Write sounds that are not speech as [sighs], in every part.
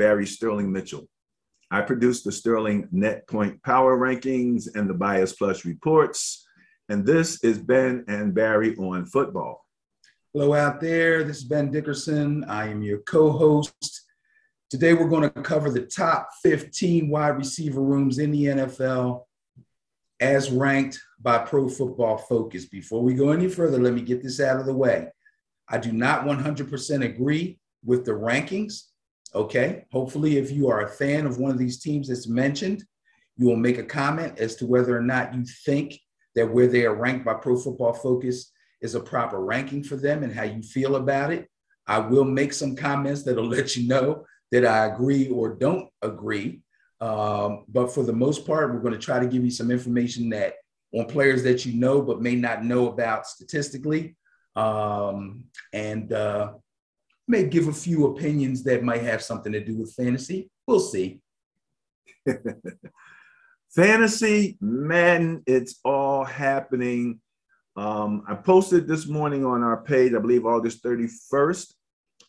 Barry Sterling Mitchell. I produce the Sterling Net Point Power Rankings and the Bias Plus reports. And this is Ben and Barry on football. Hello out there. This is Ben Dickerson. I am your co host. Today, we're going to cover the top 15 wide receiver rooms in the NFL as ranked by Pro Football Focus. Before we go any further, let me get this out of the way. I do not 100% agree with the rankings. Okay. Hopefully, if you are a fan of one of these teams that's mentioned, you will make a comment as to whether or not you think that where they are ranked by Pro Football Focus is a proper ranking for them and how you feel about it. I will make some comments that'll [laughs] let you know that I agree or don't agree. Um, but for the most part, we're going to try to give you some information that on players that you know but may not know about statistically, um, and uh, may give a few opinions that might have something to do with fantasy. We'll see. [laughs] fantasy, man, it's all happening. Um, I posted this morning on our page, I believe August 31st.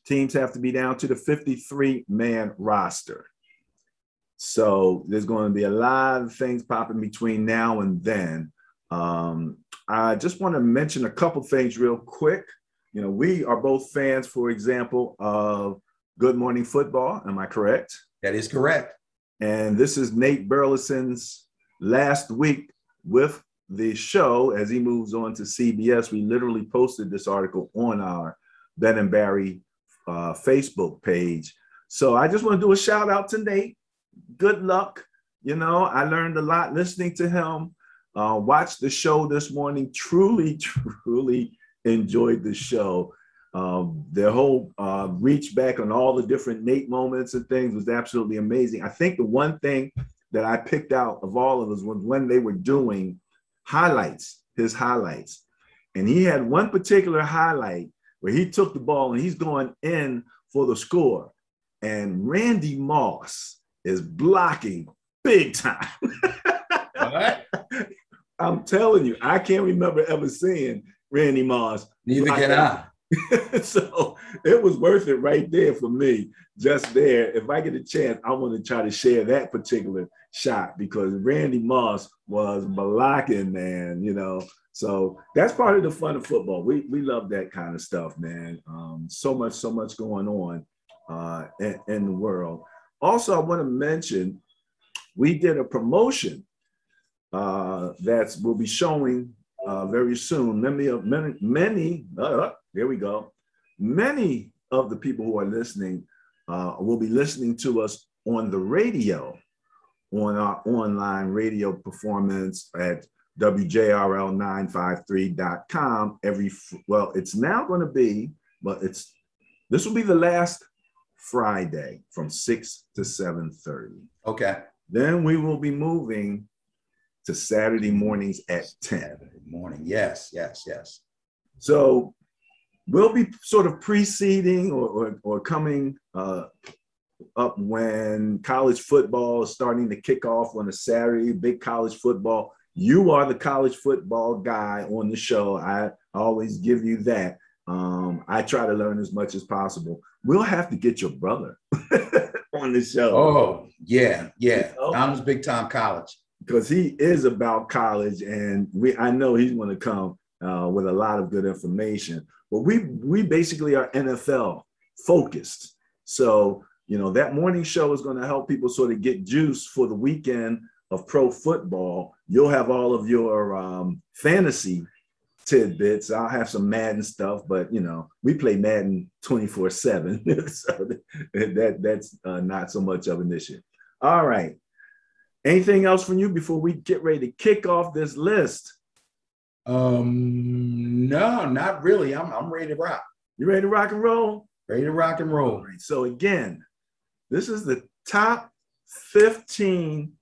Teams have to be down to the 53 man roster. So there's going to be a lot of things popping between now and then. Um, I just want to mention a couple things real quick. You know, we are both fans, for example, of Good Morning Football. Am I correct? That is correct. And this is Nate Burleson's last week with the show as he moves on to CBS. We literally posted this article on our Ben and Barry uh, Facebook page. So I just want to do a shout out to Nate. Good luck. You know, I learned a lot listening to him. Uh, watched the show this morning. Truly, [laughs] truly enjoyed the show. Um, their whole uh, reach back on all the different Nate moments and things was absolutely amazing. I think the one thing that I picked out of all of us was when they were doing highlights, his highlights. And he had one particular highlight where he took the ball and he's going in for the score. And Randy Moss is blocking big time. [laughs] I'm telling you, I can't remember ever seeing Randy Moss. Neither can I. [laughs] so it was worth it right there for me, just there. If I get a chance, I want to try to share that particular shot because Randy Moss was blocking, man, you know. So that's part of the fun of football. We we love that kind of stuff, man. Um, so much, so much going on uh, in, in the world. Also, I want to mention we did a promotion uh, that will be showing uh, very soon. Many of many many uh, there we go. Many of the people who are listening uh, will be listening to us on the radio, on our online radio performance at WJRL953.com. Every well, it's now going to be, but it's this will be the last Friday from 6 to 7:30. Okay. Then we will be moving to Saturday mornings at 10. Saturday morning. Yes, yes, yes. So we'll be sort of preceding or, or, or coming uh, up when college football is starting to kick off on a Saturday, big college football. You are the college football guy on the show. I always give you that. Um, I try to learn as much as possible. We'll have to get your brother [laughs] on the show. Oh, yeah, yeah. You know? I'm big time college. Because he is about college, and we I know he's going to come uh, with a lot of good information. But we we basically are NFL focused. So you know that morning show is going to help people sort of get juice for the weekend of pro football. You'll have all of your um, fantasy tidbits. I'll have some Madden stuff, but you know, we play Madden 24 7. [laughs] so that, that's uh, not so much of an issue. All right. Anything else from you before we get ready to kick off this list? Um, no, not really. I'm, I'm ready to rock. You ready to rock and roll? Ready to rock and roll. Right, so again, this is the top 15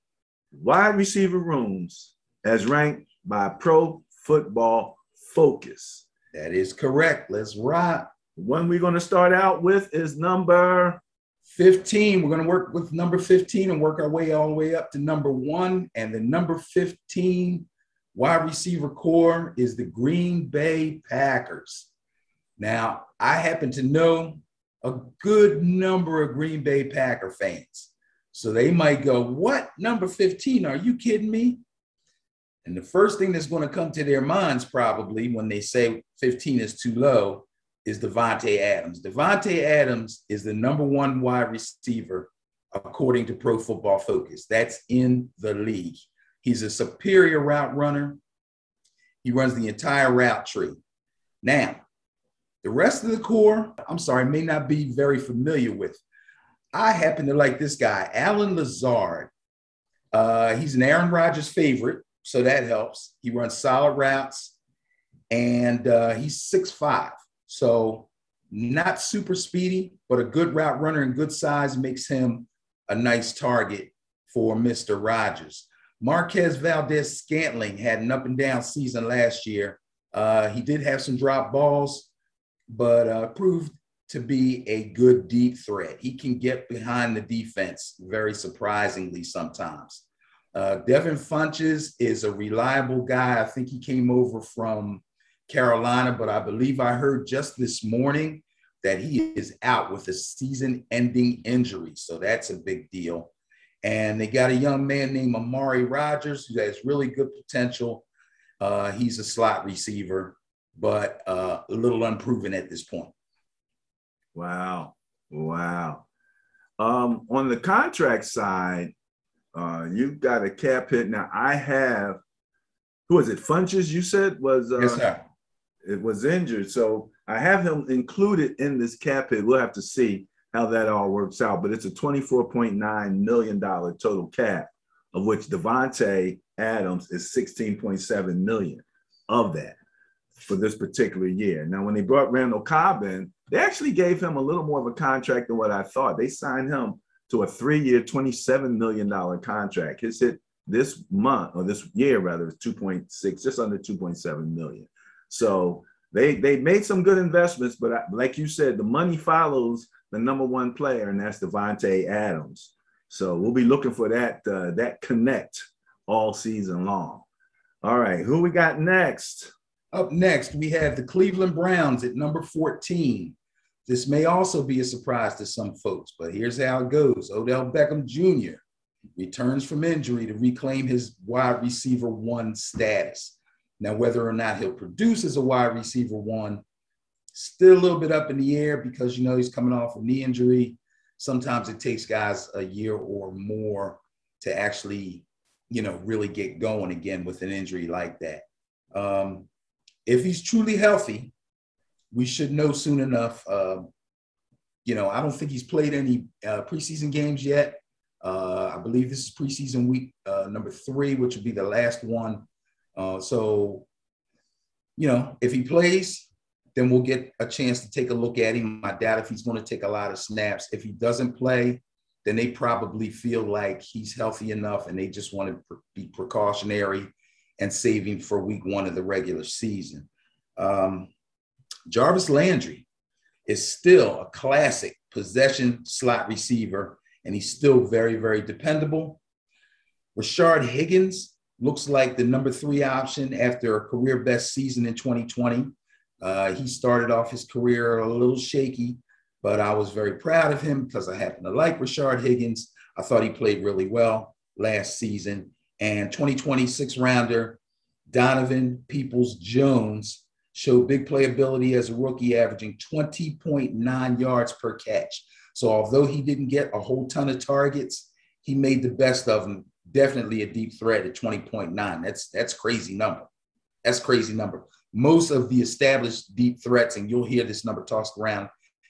wide receiver rooms as ranked by Pro Football focus. That is correct. Let's rock. One we're going to start out with is number 15. We're going to work with number 15 and work our way all the way up to number one. And the number 15 wide receiver core is the Green Bay Packers. Now, I happen to know a good number of Green Bay Packer fans. So they might go, What? Number 15? Are you kidding me? And the first thing that's going to come to their minds, probably when they say 15 is too low, is Davante Adams. Davante Adams is the number one wide receiver according to Pro Football Focus. That's in the league. He's a superior route runner. He runs the entire route tree. Now, the rest of the core, I'm sorry, may not be very familiar with. I happen to like this guy, Allen Lazard. Uh, he's an Aaron Rodgers favorite, so that helps. He runs solid routes, and uh, he's six five. So not super speedy, but a good route runner and good size makes him a nice target for Mr. Rogers. Marquez Valdes Scantling had an up and down season last year. Uh, he did have some drop balls, but uh, proved to be a good deep threat. He can get behind the defense very surprisingly sometimes. Uh, Devin Funchess is a reliable guy. I think he came over from Carolina, but I believe I heard just this morning that he is out with a season ending injury. So that's a big deal. And they got a young man named Amari Rodgers who has really good potential. Uh, he's a slot receiver, but uh, a little unproven at this point. Wow. Wow. Um, on the contract side, uh, you've got a cap hit. Now, I have, who was it? Funchess, you said was uh, yes, sir it was injured. So I have him included in this cap hit. We'll have to see how that all works out. But it's a $24.9 million total cap, of which Davante Adams is 16.7 million of that for this particular year. Now, when they brought Randall Cobb in, they actually gave him a little more of a contract than what I thought. They signed him to a three-year, $27 million contract. His hit this month, or this year rather, is 2.6, just under 2.7 million. So they they made some good investments, but I, like you said, the money follows the number one player, and that's Davante Adams. So we'll be looking for that uh, that connect all season long. All right, who we got next? Up next, we have the Cleveland Browns at number 14. This may also be a surprise to some folks, but here's how it goes. Odell Beckham Jr. returns from injury to reclaim his wide receiver one status. Now, whether or not he'll produce as a wide receiver one, still a little bit up in the air because you know he's coming off a knee injury. Sometimes it takes guys a year or more to actually, you know, really get going again with an injury like that. Um, if he's truly healthy, we should know soon enough. Uh, you know, I don't think he's played any uh, preseason games yet. Uh, I believe this is preseason week uh, number three, which will be the last one uh, so, you know, if he plays, then we'll get a chance to take a look at him. I doubt if he's going to take a lot of snaps. If he doesn't play, then they probably feel like he's healthy enough and they just want to be precautionary and save him for week one of the regular season. Um, Jarvis Landry is still a classic possession slot receiver, and he's still very, very dependable. Rashard Higgins looks like the number three option after a career best season in 2020. Uh, he started off his career a little shaky, but I was very proud of him because I happen to like Rashard Higgins. I thought he played really well last season. And 2026 rounder Donovan Peoples Jones showed big playability as a rookie, averaging 20.9 yards per catch. So although he didn't get a whole ton of targets, he made the best of them definitely a deep threat at 20.9. That's that's crazy number. That's crazy number. Most of the established deep threats, and you'll hear this number tossed around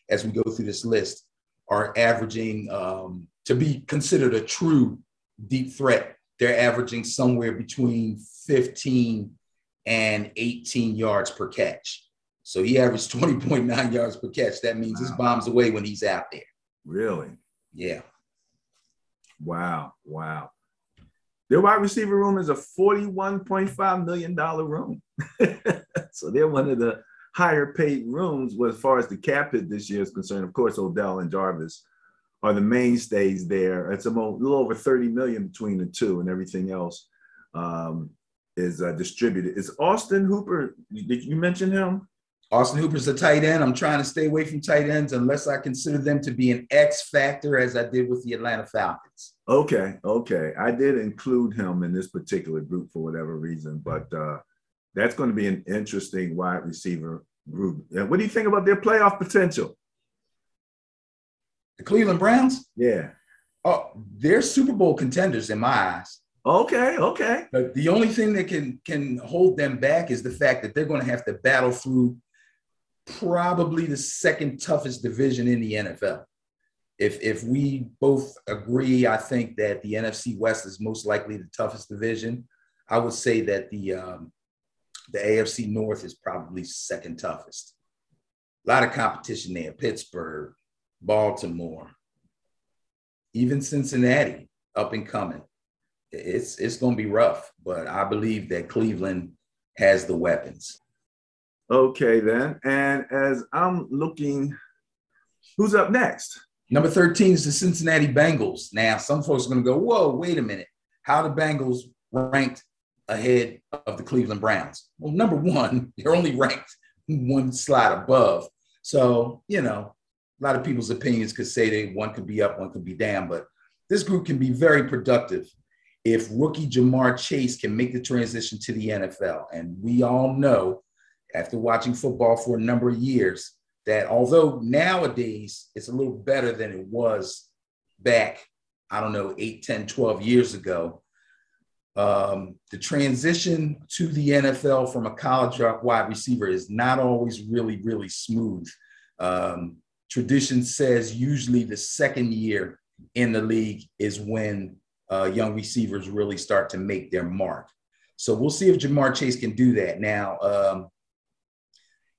as we go through this list, are averaging um, to be considered a true deep threat. They're averaging somewhere between 15 and 18 yards per catch. So he averaged [laughs] 20.9 yards per catch. That means wow. his bombs away when he's out there. Really? Yeah. Wow. Wow. Their wide receiver room is a $41.5 million room. [laughs] so they're one of the higher paid rooms as far as the cap hit this year is concerned. Of course, Odell and Jarvis are the mainstays there. It's a little over 30 million between the two, and everything else um, is uh, distributed. Is Austin Hooper, did you mention him? Austin Hooper's a tight end. I'm trying to stay away from tight ends unless I consider them to be an X factor, as I did with the Atlanta Falcons. Okay, okay. I did include him in this particular group for whatever reason, but uh, that's going to be an interesting wide receiver group. What do you think about their playoff potential? The Cleveland Browns? Yeah. Oh, they're Super Bowl contenders in my eyes. Okay, okay. But the only thing that can can hold them back is the fact that they're going to have to battle through probably the second toughest division in the NFL. If if we both agree, I think that the NFC West is most likely the toughest division. I would say that the um, the AFC North is probably second toughest. A lot of competition there: Pittsburgh, Baltimore, even Cincinnati, up and coming. It's it's going to be rough, but I believe that Cleveland has the weapons. Okay, then. And as I'm looking, who's up next? Number 13 is the Cincinnati Bengals. Now, some folks are going to go, whoa, wait a minute. How the Bengals ranked ahead of the Cleveland Browns? Well, number one, [laughs] they're only ranked one slide above. So, you know, a lot of people's opinions could say that one could be up, one could be down, but this group can be very productive if rookie Ja'Marr Chase can make the transition to the NFL. And we all know after watching football for a number of years that although nowadays it's a little better than it was back, I don't know, 8, 10, 12 years ago, um, the transition to the NFL from a college wide receiver is not always really, really smooth. Um, tradition says usually the second year in the league is when uh, young receivers really start to make their mark. So we'll see if Ja'Marr Chase can do that. Now, um,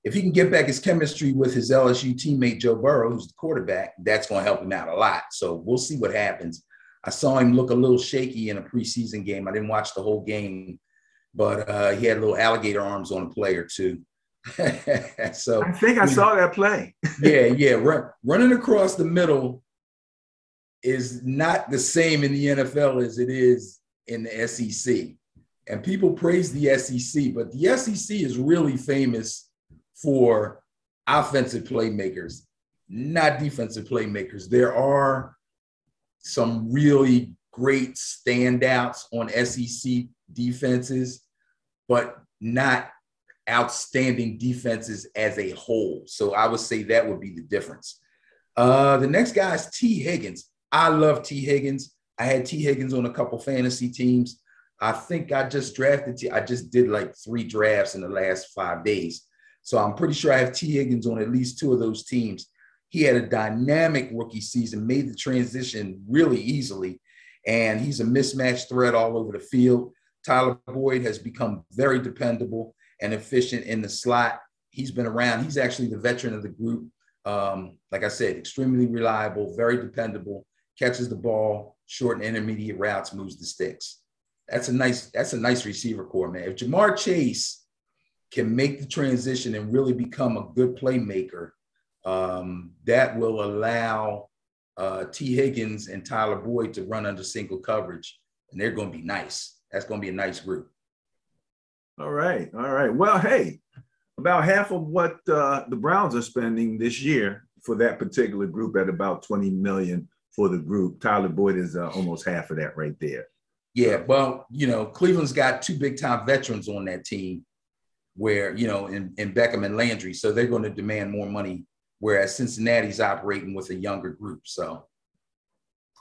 if he can get back his chemistry with his LSU teammate Joe Burrow, who's the quarterback, that's going to help him out a lot. So we'll see what happens. I saw him look a little shaky in a preseason game. I didn't watch the whole game, but uh, he had little alligator arms on a play or two. [laughs] so I think I saw that play. [laughs] yeah, yeah, run, running across the middle is not the same in the NFL as it is in the SEC. And people praise the SEC, but the SEC is really famous for offensive playmakers, not defensive playmakers. There are some really great standouts on SEC defenses, but not outstanding defenses as a whole. So I would say that would be the difference. Uh, the next guy is Tee Higgins. I love Tee Higgins. I had Tee Higgins on a couple fantasy teams. I think I just drafted. T- I just did like three drafts in the last five days. So I'm pretty sure I have Tee Higgins on at least two of those teams. He had a dynamic rookie season, made the transition really easily, and he's a mismatch threat all over the field. Tyler Boyd has become very dependable and efficient in the slot. He's been around. He's actually the veteran of the group. Um, like I said, extremely reliable, very dependable, catches the ball, short and intermediate routes, moves the sticks. That's a nice, that's a nice receiver core, man. If Ja'Marr Chase can make the transition and really become a good playmaker, um, that will allow uh, Tee Higgins and Tyler Boyd to run under single coverage, and they're going to be nice. That's going to be a nice group. All right, all right. Well, hey, about half of what uh, the Browns are spending this year for that particular group at about 20 million for the group. Tyler Boyd is uh, almost half of that right there. Yeah, well, you know, Cleveland's got two big time veterans on that team where, you know, in, in Beckham and Landry. So they're going to demand more money, whereas Cincinnati's operating with a younger group. So,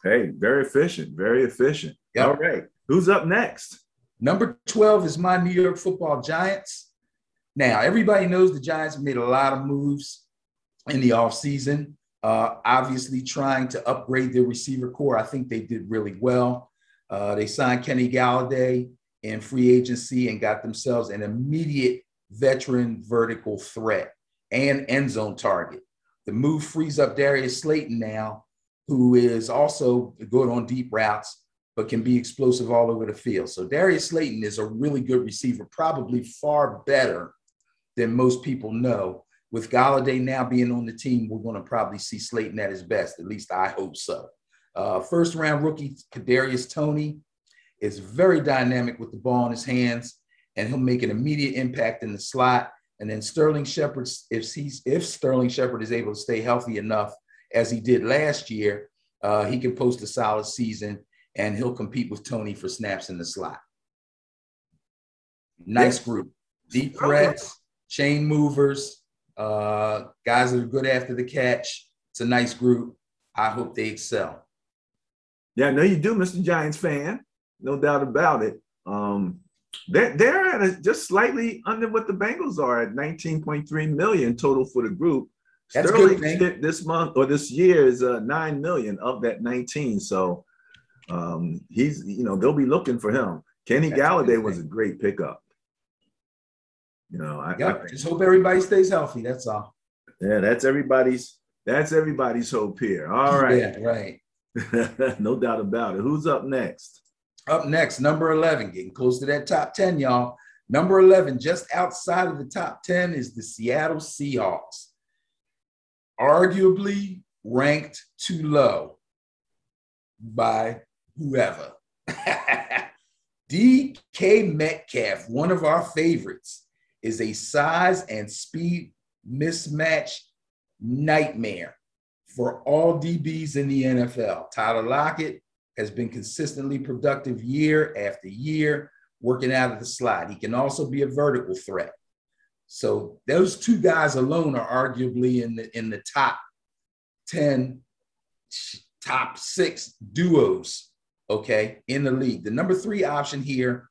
hey, very efficient, very efficient. Yep. All right. Who's up next? Number 12 is my New York football Giants. Now, everybody knows the Giants made a lot of moves in the offseason. Uh, obviously, trying to upgrade their receiver core. I think they did really well. Uh, they signed Kenny Golladay in free agency and got themselves an immediate veteran vertical threat and end zone target. The move frees up Darius Slayton now, who is also good on deep routes, but can be explosive all over the field. So Darius Slayton is a really good receiver, probably far better than most people know. With Golladay now being on the team, we're going to probably see Slayton at his best. At least I hope so. Uh, first round rookie Kadarius Toney is very dynamic with the ball in his hands, and he'll make an immediate impact in the slot. And then Sterling Shepard, if he's if Sterling Shepard is able to stay healthy enough as he did last year, uh, he can post a solid season and he'll compete with Toney for snaps in the slot. Nice group, deep threats, chain movers, uh, guys that are good after the catch. It's a nice group. I hope they excel. Yeah, I know you do, Mr. Giants fan. No doubt about it. Um, they're, they're at a, just slightly under what the Bengals are at 19.3 million total for the group. That's Sterling good, this month or this year is uh, 9 million of that 19. So um, he's, you know, they'll be looking for him. Kenny That's Golladay was a great pickup. You know, I, Yep. I Just hope everybody stays healthy. That's all. yeah, that's everybody's that's everybody's hope here. All right. [laughs] Yeah, right. [laughs] no doubt about it. Who's up next? Up next, number 11, getting close to that top 10, y'all. Number 11, just outside of the top 10, is the Seattle Seahawks. Arguably ranked too low by whoever. [laughs] DK Metcalf, one of our favorites, is a size and speed mismatch nightmare for all DBs in the NFL. Tyler Lockett has been consistently productive year after year, working out of the slot. He can also be a vertical threat. So those two guys alone are arguably in the in the top 10, top six duos, okay, in the league. The number three option here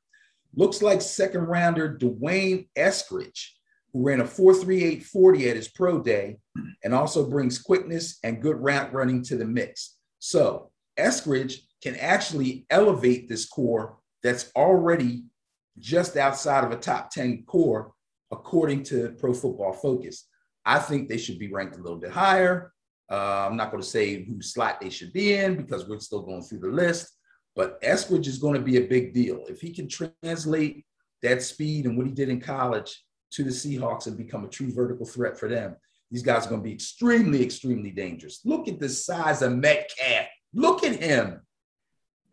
looks like second rounder D'Wayne Eskridge, who ran a 4.3840 at his pro day and also brings quickness and good route running to the mix. So Eskridge can actually elevate this core that's already just outside of a top 10 core, according to Pro Football Focus. I think they should be ranked a little bit higher. Uh, I'm not going to say whose slot they should be in because we're still going through the list, but Eskridge is going to be a big deal. If he can translate that speed and what he did in college to the Seahawks and become a true vertical threat for them, these guys are going to be extremely, extremely dangerous. Look at the size of Metcalf. Look at him.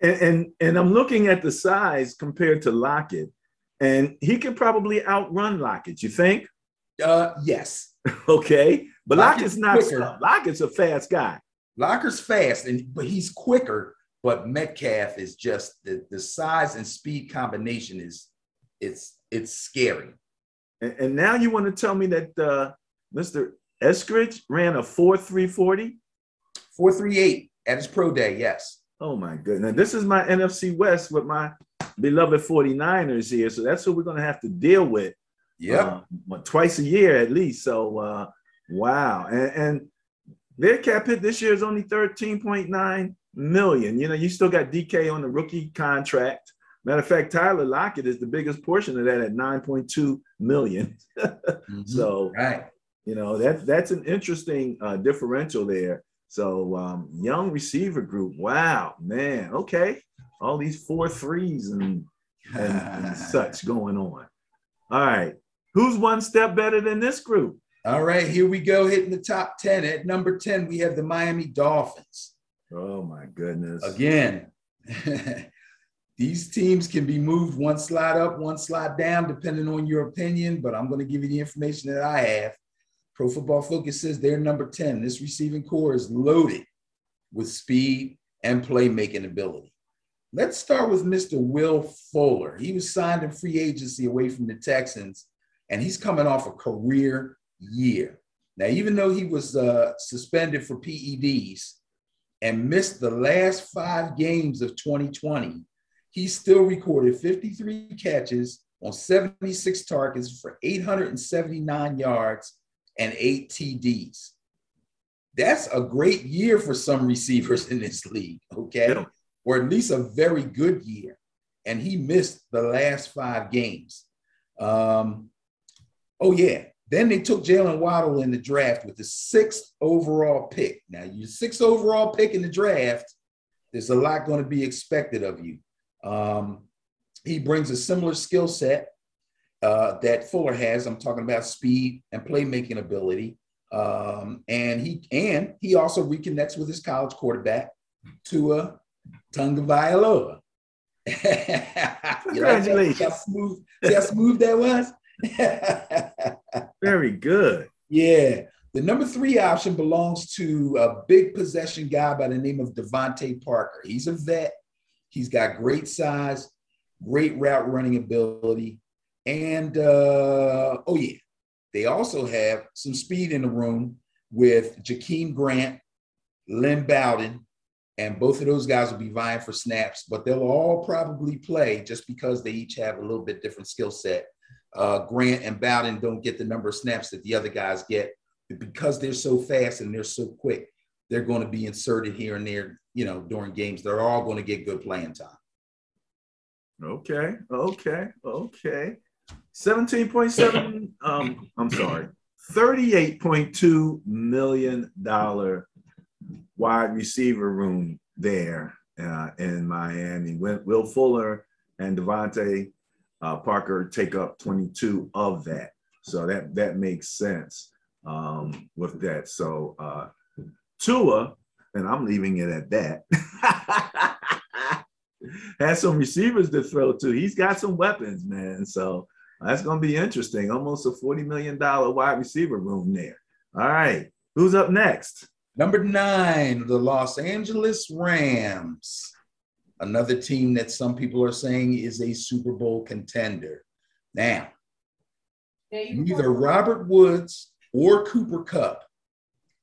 And, and and I'm looking at the size compared to Lockett, and he could probably outrun Lockett. You think? Uh, yes. [laughs] Okay, but Lockett's Lockett's not. quicker. slow. Lockett's a fast guy. Locker's fast, and but he's quicker. But Metcalf is just the, the size and speed combination is it's it's scary. And, and now you want to tell me that uh, Mr. Eskridge ran a four three forty? 438 at his pro day, yes. Oh my goodness! This is my NFC West with my beloved 49ers here, so that's what we're going to have to deal with. Yeah. uh, twice a year at least. So uh, wow, and, and their cap hit this year is only thirteen point nine million. You know, you still got DK on the rookie contract. Matter of fact, Tyler Lockett is the biggest portion of that at nine point two million. [laughs] Mhm. So right. you know that's that's an interesting uh, differential there. So um, young receiver group. Wow, man. Okay, all these four threes and and, and [laughs] such going on. All right. Who's one step better than this group? All right, here we go, hitting the top 10. At number 10, we have the Miami Dolphins. Oh my goodness. Again, [laughs] these teams can be moved one slide up, one slide down, depending on your opinion, but I'm going to give you the information that I have. Pro Football Focus says they're number 10. This receiving core is loaded with speed and playmaking ability. Let's start with Mr. Will Fuller. He was signed in free agency away from the Texans, and he's coming off a career year. Now, even though he was uh, suspended for PEDs and missed the last five games of 2020, he still recorded 53 catches on 76 targets for 879 yards and eight TDs. That's a great year for some receivers in this league, okay? Yeah. Or at least a very good year. And he missed the last five games. Um, oh, yeah. Then they took Jalen Waddle in the draft with the sixth overall pick. Now, your sixth overall pick in the draft, there's a lot going to be expected of you. Um, he brings a similar skill set uh, that Fuller has. I'm talking about speed and playmaking ability. Um, and he and he also reconnects with his college quarterback, Tua [laughs] like that? How Congratulations. smooth, how smooth that was? [laughs] Very good. Yeah. The number three option belongs to a big possession guy by the name of DeVante Parker. He's a vet. He's got great size, great route running ability. And uh, oh, yeah, they also have some speed in the room with Jakeem Grant, Lynn Bowden, and both of those guys will be vying for snaps, but they'll all probably play just because they each have a little bit different skill set. Uh, Grant and Bowden don't get the number of snaps that the other guys get because they're so fast and they're so quick, they're going to be inserted here and there, you know, during games. They're all going to get good playing time. Okay, okay, okay. 17.7, [laughs] um, I'm sorry, $38.2 million wide receiver room there uh, in Miami. Will Fuller and DeVante uh, Parker take up 22 of that. So that that makes sense um, with that. So uh, Tua, and I'm leaving it at that, [laughs] has some receivers to throw to. He's got some weapons, man. So that's going to be interesting. Almost a $40 million wide receiver room there. All right. Who's up next? Number nine, the Los Angeles Rams. Another team that some people are saying is a Super Bowl contender. Now, neither Robert Woods or Cooper Kupp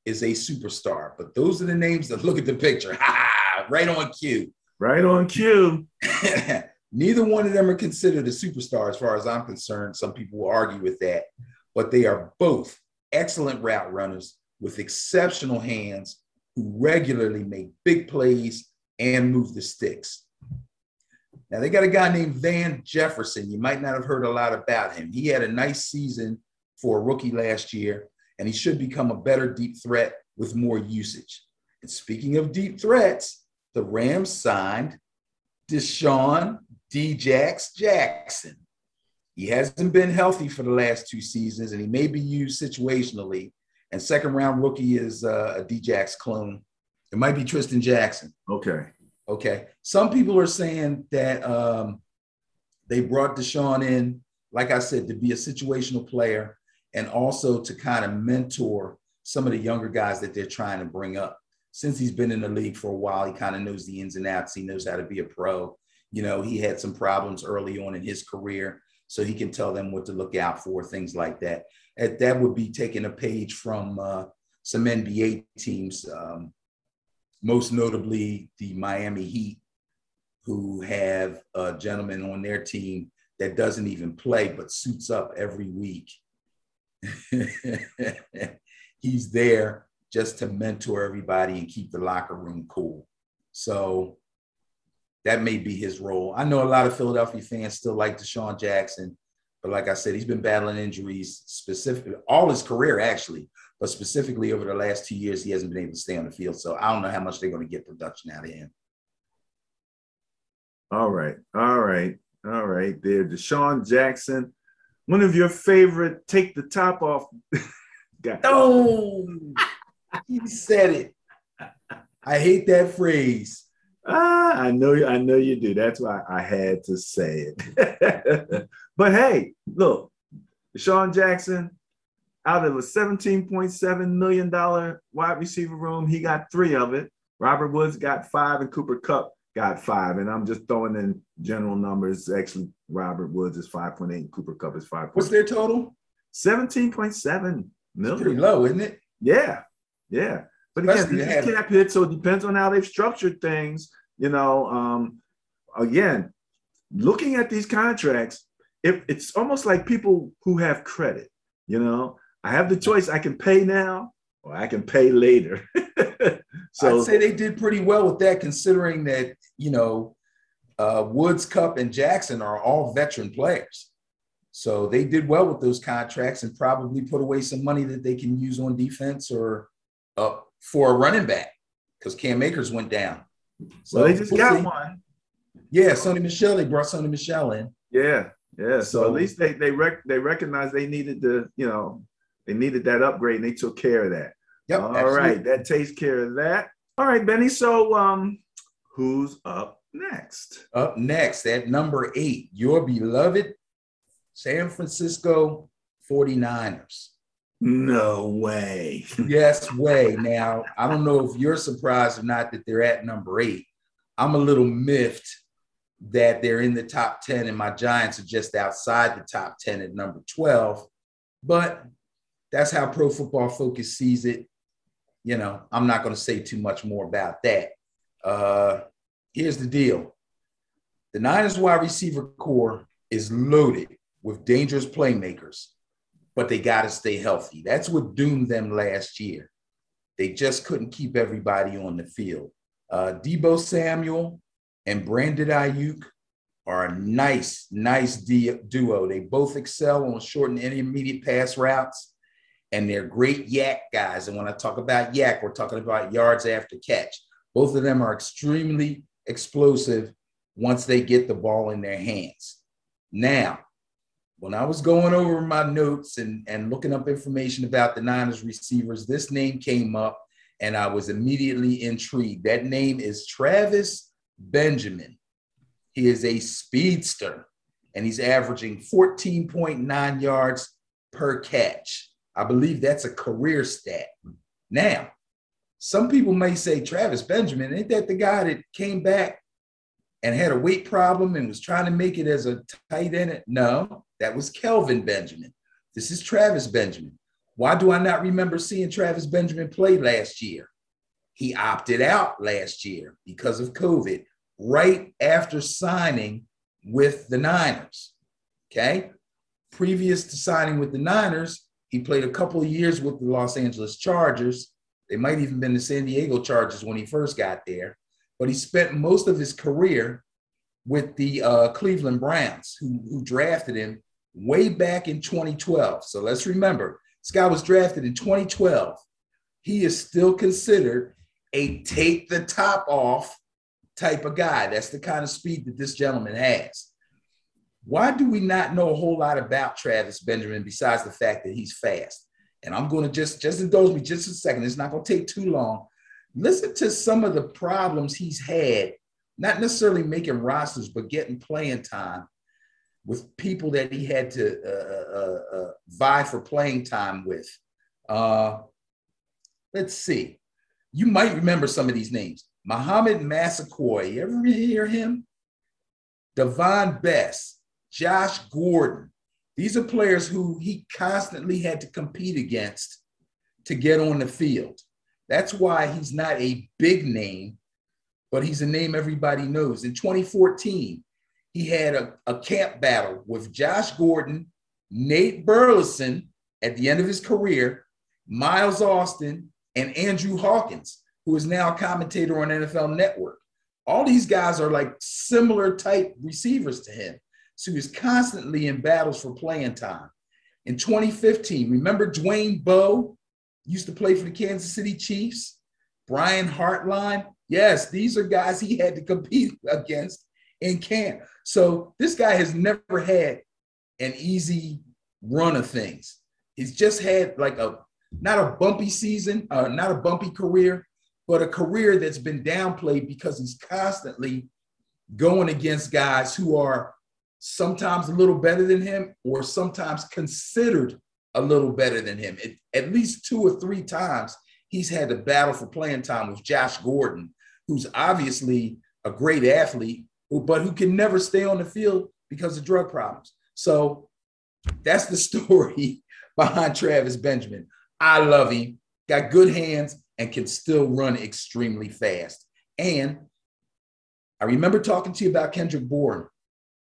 is a superstar. But those are the names that look at the picture. [laughs] Ha, right on cue. Right on cue. [laughs] Neither one of them are considered a superstar as far as I'm concerned. Some people will argue with that, but they are both excellent route runners with exceptional hands who regularly make big plays and move the sticks. Now they got a guy named Van Jefferson. You might not have heard a lot about him. He had a nice season for a rookie last year, and he should become a better deep threat with more usage. And speaking of deep threats, the Rams signed DeSean Djax Jackson. He hasn't been healthy for the last two seasons, and he may be used situationally. And second round rookie is uh, a Djax clone. It might be Tristan Jackson. Okay. Okay. Some people are saying that um, they brought DeSean in, like I said, to be a situational player and also to kind of mentor some of the younger guys that they're trying to bring up. Since he's been in the league for a while, he kind of knows the ins and outs. He knows how to be a pro. You know, he had some problems early on in his career, so he can tell them what to look out for, things like that. That would be taking a page from uh, some NBA teams, um, most notably the Miami Heat, who have a gentleman on their team that doesn't even play but suits up every week [laughs] he's there just to mentor everybody and keep the locker room cool. So that may be his role. I know a lot of Philadelphia fans still like DeSean Jackson, but like I said, he's been battling injuries specifically all his career actually, but specifically over the last two years, he hasn't been able to stay on the field. So I don't know how much they're going to get production out of him. All right, all right, all right. There, DeSean Jackson one of your favorite take the top off [laughs] guys. Oh, he said it. I hate that phrase. Ah, I know, you. I know you do. That's why I had to say it. [laughs] but hey, look, Sean Jackson, out of a $17.7 million wide receiver room, he got three of it. Robert Woods got five, and Cooper Kupp got five. And I'm just throwing in general numbers. Actually, Robert Woods is 5.8, and Cooper Kupp is 5. What's their total? 17.7 million. pretty low, isn't it? Yeah. Yeah. But again, this cap hit, so it depends on how they've structured things. You know, um, again, looking at these contracts, it, it's almost like people who have credit. You know, I have the choice: I can pay now or I can pay later. [laughs] so I'd say they did pretty well with that, considering that you know uh, Woods, Kupp, and Jackson are all veteran players. So they did well with those contracts and probably put away some money that they can use on defense or uh, for a running back because Cam Akers went down. So well, they just we'll got see. one. Yeah, Sony Michel. They brought Sony Michel in. Yeah, yeah. So, so at least they they rec- they recognized they needed to you know they needed that upgrade and they took care of that. Yep. All absolutely. right, that takes care of that. All right, Benny. So um, who's up next? Up next at number eight, your beloved San Francisco 49ers. No way. [laughs] yes, way. Now, I don't know if you're surprised or not that they're at number eight. I'm a little miffed that they're in the top 10 and my Giants are just outside the top 10 at number 12. But that's how Pro Football Focus sees it. You know, I'm not going to say too much more about that. Uh, here's the deal the Niners wide receiver core is loaded with dangerous playmakers, but they got to stay healthy. That's what doomed them last year. They just couldn't keep everybody on the field. Uh, Deebo Samuel and Brandon Aiyuk are a nice, nice duo. They both excel on short and intermediate pass routes, and they're great yak guys. And when I talk about yak, we're talking about yards after catch. Both of them are extremely explosive once they get the ball in their hands. Now, when I was going over my notes and, and looking up information about the Niners receivers, this name came up and I was immediately intrigued. That name is Travis Benjamin. He is a speedster and he's averaging 14.9 yards per catch. I believe that's a career stat. Now, some people may say Travis Benjamin, ain't that the guy that came back and had a weight problem and was trying to make it as a tight end? No, that was Kelvin Benjamin. This is Travis Benjamin. Why do I not remember seeing Travis Benjamin play last year? He opted out last year because of COVID, right after signing with the Niners. Okay. Previous to signing with the Niners, he played a couple of years with the Los Angeles Chargers. They might even been the San Diego Chargers when he first got there, but he spent most of his career with the uh, Cleveland Browns, who, who drafted him way back in 2012. So let's remember, this guy was drafted in 2012. He is still considered a take the top off type of guy. That's the kind of speed that this gentleman has. Why do we not know a whole lot about Travis Benjamin besides the fact that he's fast? And I'm going to just just indulge me just a second. It's not going to take too long. Listen to some of the problems he's had, not necessarily making rosters, but getting playing time with people that he had to uh, uh, uh, vie for playing time with. Uh, let's see. You might remember some of these names. Mohamed Massaquoi, you ever hear him? Davone Bess, Josh Gordon. These are players who he constantly had to compete against to get on the field. That's why he's not a big name, but he's a name everybody knows. In 2014, he had a, a camp battle with Josh Gordon, Nate Burleson at the end of his career, Miles Austin, and Andrew Hawkins, who is now a commentator on NFL Network. All these guys are like similar type receivers to him. So he's constantly in battles for playing time. In 2015, remember Dwayne Bowe used to play for the Kansas City Chiefs? Brian Hartline? Yes, these are guys he had to compete against in camp. So this guy has never had an easy run of things. He's just had like a not a bumpy season, uh, not a bumpy career, but a career that's been downplayed because he's constantly going against guys who are sometimes a little better than him or sometimes considered a little better than him. It, at least two or three times, he's had to battle for playing time with Josh Gordon, who's obviously a great athlete, but who can never stay on the field because of drug problems. So that's the [laughs] story behind Travis Benjamin. I love him, got good hands, and can still run extremely fast. And I remember talking to you about Kendrick Bourne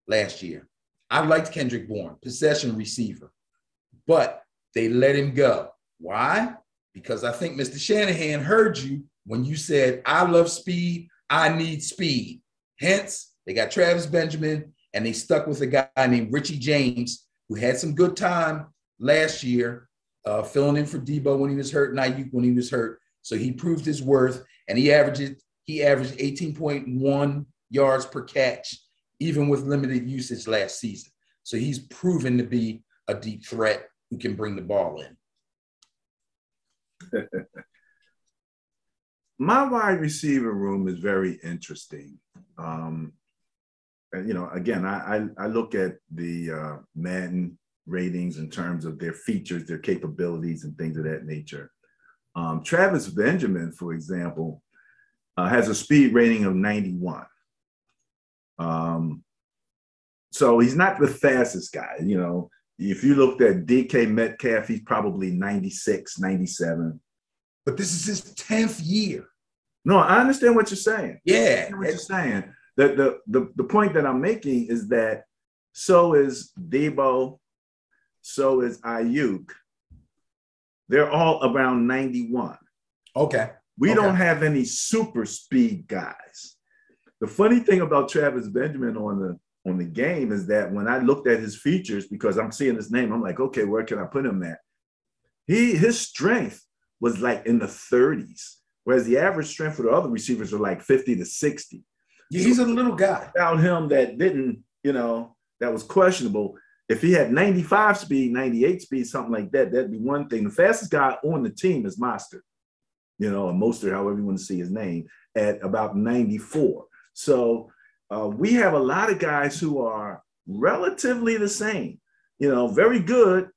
last year. I liked Kendrick Bourne, possession receiver, but they let him go. Why? Because I think Mr. Shanahan heard you when you said, I love speed, I need speed. Hence, they got Travis Benjamin and they stuck with a guy named Richie James who had some good time last year, uh, filling in for Deebo when he was hurt and when he was hurt. So he proved his worth and he averaged he averaged 18.1 yards per catch, even with limited usage last season. So he's proven to be a deep threat who can bring the ball in. [laughs] My wide receiver room is very interesting. Um, you know, again, I, I, I look at the uh, Madden ratings in terms of their features, their capabilities, and things of that nature. Um, Travis Benjamin, for example, uh, has a speed rating of 91. Um, so he's not the fastest guy. You know, if you looked at DK Metcalf, he's probably 96, 97. But this is his 10th year. No, I understand what you're saying. Yeah. what you're saying. The, the, the, the point that I'm making is that so is Deebo, so is Aiyuk. They're all around 91. Okay. We okay. don't have any super speed guys. The funny thing about Travis Benjamin on the on the game is that when I looked at his features, because I'm seeing his name, I'm like, okay, where can I put him at? He his strength was like in the 30s, whereas the average strength for the other receivers are like 50 to 60. Yeah, he's so a little guy. About him that didn't, you know, that was questionable. If he had 95 speed, 98 speed, something like that, that'd be one thing. The fastest guy on the team is Mostert, you know, or Mostert, however you want to see his name, at about 94. So uh, we have a lot of guys who are relatively the same, you know, very good.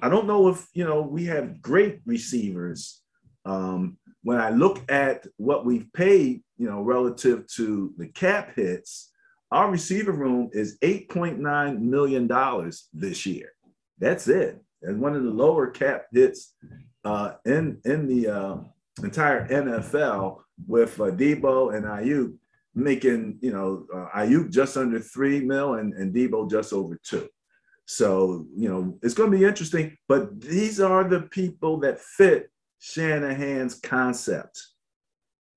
I don't know if, you know, we have great receivers. Um, when I look at what we've paid, you know, relative to the cap hits, our receiver room is $8.9 million this year. That's it. And one of the lower cap hits uh, in, in the uh, entire NFL with uh, Deebo and Aiyuk making, you know, uh, Aiyuk just under three mil and, and Deebo just over two. So, you know, it's going to be interesting, but these are the people that fit Shanahan's concept.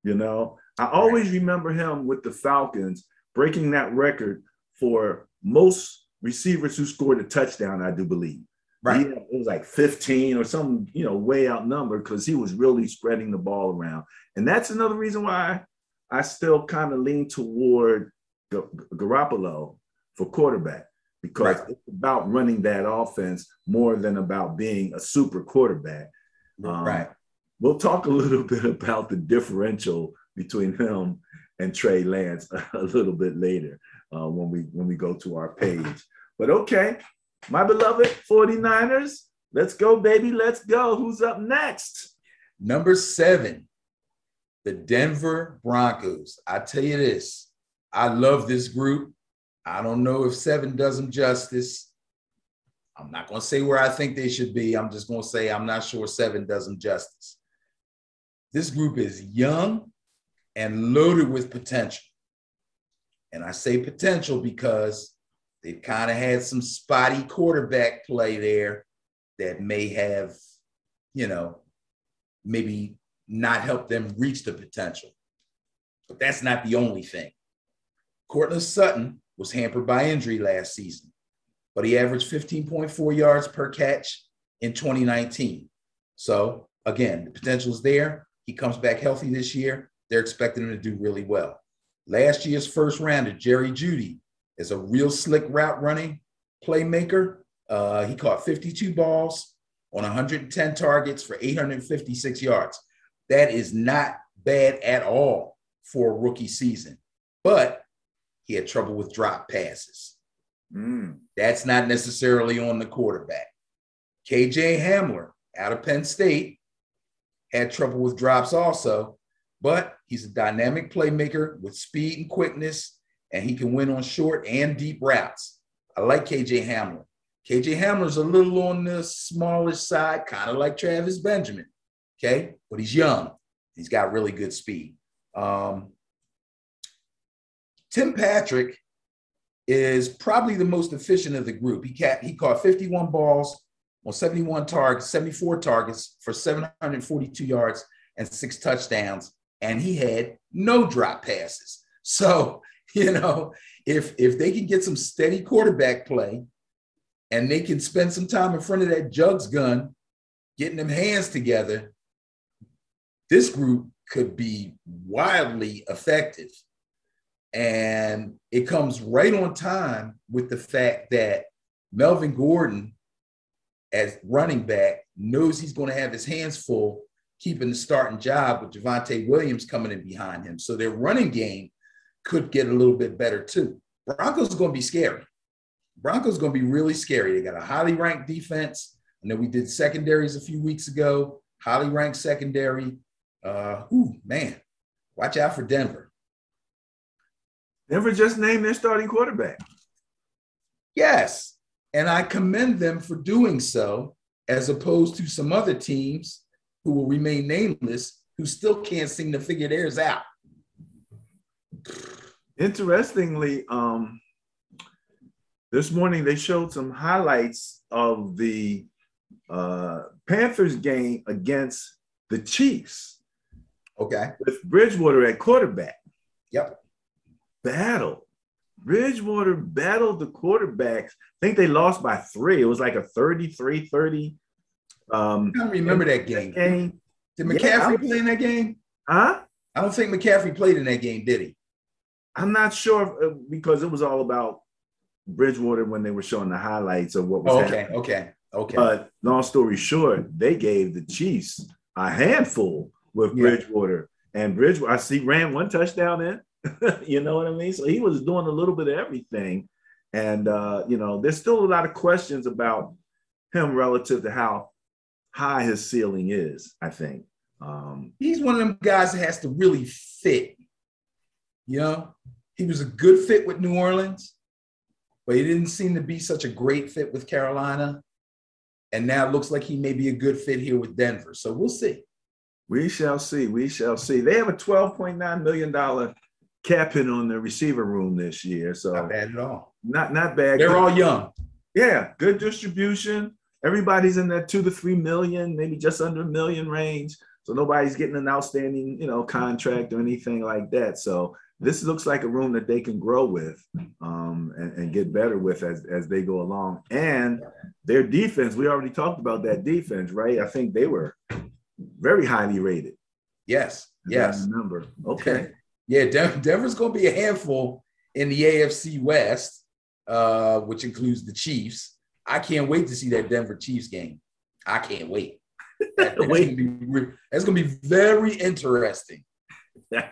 You know, I always remember him with the Falcons breaking that record for most receivers who scored a touchdown, I do believe. Right. It was like 15 or some, you know, way outnumbered because he was really spreading the ball around. And that's another reason why I still kind of lean toward G- Garoppolo for quarterback because right. it's about running that offense more than about being a super quarterback. Um, right. We'll talk a little bit about the differential between him and Trey Lance [laughs] a little bit later uh, when we when we go to our page. But okay, my beloved 49ers, let's go, baby. Let's go. Who's up next? Number seven, the Denver Broncos. I tell you this, I love this group. I don't know if seven does them justice. I'm not going to say where I think they should be. I'm just going to say I'm not sure seven does them justice. This group is young and loaded with potential. And I say potential because they've kind of had some spotty quarterback play there that may have, you know, maybe not help them reach the potential. But that's not the only thing. Courtland Sutton was hampered by injury last season, but he averaged 15.4 yards per catch in 2019. So again, the potential is there. He comes back healthy this year they're expecting him to do really well. Last year's first rounder, Jerry Jeudy, is a real slick route running playmaker. Uh, he caught 52 balls on 110 targets for 856 yards. That is not bad at all for a rookie season, but he had trouble with drop passes. Mm. That's not necessarily on the quarterback. KJ Hamler out of Penn State had trouble with drops also, but he's a dynamic playmaker with speed and quickness, and he can win on short and deep routes. I like KJ Hamler. KJ Hamler's a little on the smallish side, kind of like Travis Benjamin. Okay, but he's young. He's got really good speed. Um, Tim Patrick is probably the most efficient of the group. He, ca- he caught 51 balls on 71 targets, 74 targets for 742 yards and six touchdowns and he had no drop passes. So, [laughs] you know, if if they can get some steady quarterback play and they can spend some time in front of that jugs gun, getting them hands together, this group could be wildly effective. And it comes right on time with the fact that Melvin Gordon, as running back, knows he's going to have his hands full keeping the starting job with Javonte Williams coming in behind him. So their running game could get a little bit better too. Broncos are going to be scary. Broncos are going to be really scary. They got a highly ranked defense. I know we did secondaries a few weeks ago, highly ranked secondary. Uh, ooh, man, watch out for Denver. Denver just named their starting quarterback. Yes. And I commend them for doing so, as opposed to some other teams who will remain nameless who still can't seem to figure theirs out. Interestingly, um, this morning they showed some highlights of the uh, Panthers game against the Chiefs. Okay. With Bridgewater at quarterback. Yep. Battle. Bridgewater battled the quarterbacks. I think they lost by three. It was like a 33 30. Um, I don't remember that game. game. Did McCaffrey yeah, play in that game? Huh? I don't think McCaffrey played in that game, did he? I'm not sure uh, because it was all about Bridgewater when they were showing the highlights of what was oh, okay, happening. Okay, okay, But long story short, they gave the Chiefs a handful with yeah. Bridgewater. And Bridgewater, I see ran one touchdown in. [laughs] you know what I mean? So he was doing a little bit of everything. And uh, you know, there's still a lot of questions about him relative to how high his ceiling is, I think. Um, He's one of them guys that has to really fit. You know, he was a good fit with New Orleans, but he didn't seem to be such a great fit with Carolina. And now it looks like he may be a good fit here with Denver. So we'll see. We shall see. We shall see. They have a $12.9 million cap hit on the receiver room this year. So not bad at all. Not not bad. They're all young. Yeah, good distribution. Everybody's in that two to three million, maybe just under a million range. So nobody's getting an outstanding, you know, contract or anything like that. So this looks like a room that they can grow with um, and, and, get better with as, as they go along. And their defense, we already talked about that defense, right? I think they were very highly rated. Yes. Yes. Remember. [laughs] Okay. yeah, Denver's going to be a handful in the AFC West, uh, which includes the Chiefs. I can't wait to see that Denver Chiefs game. I can't wait. [laughs] That, that's going to be very interesting.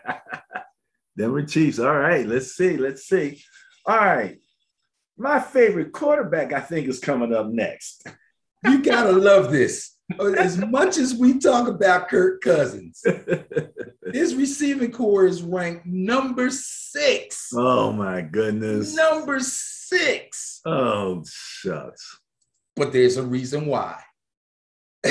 [laughs] Denver Chiefs. All right, let's see. Let's see. All right. My favorite quarterback, I think, is coming up next. You gotta love this. As much as we talk about Kirk Cousins, [laughs] his receiving corps is ranked number six. Oh my goodness. Number six. Oh, shucks. But there's a reason why. [laughs]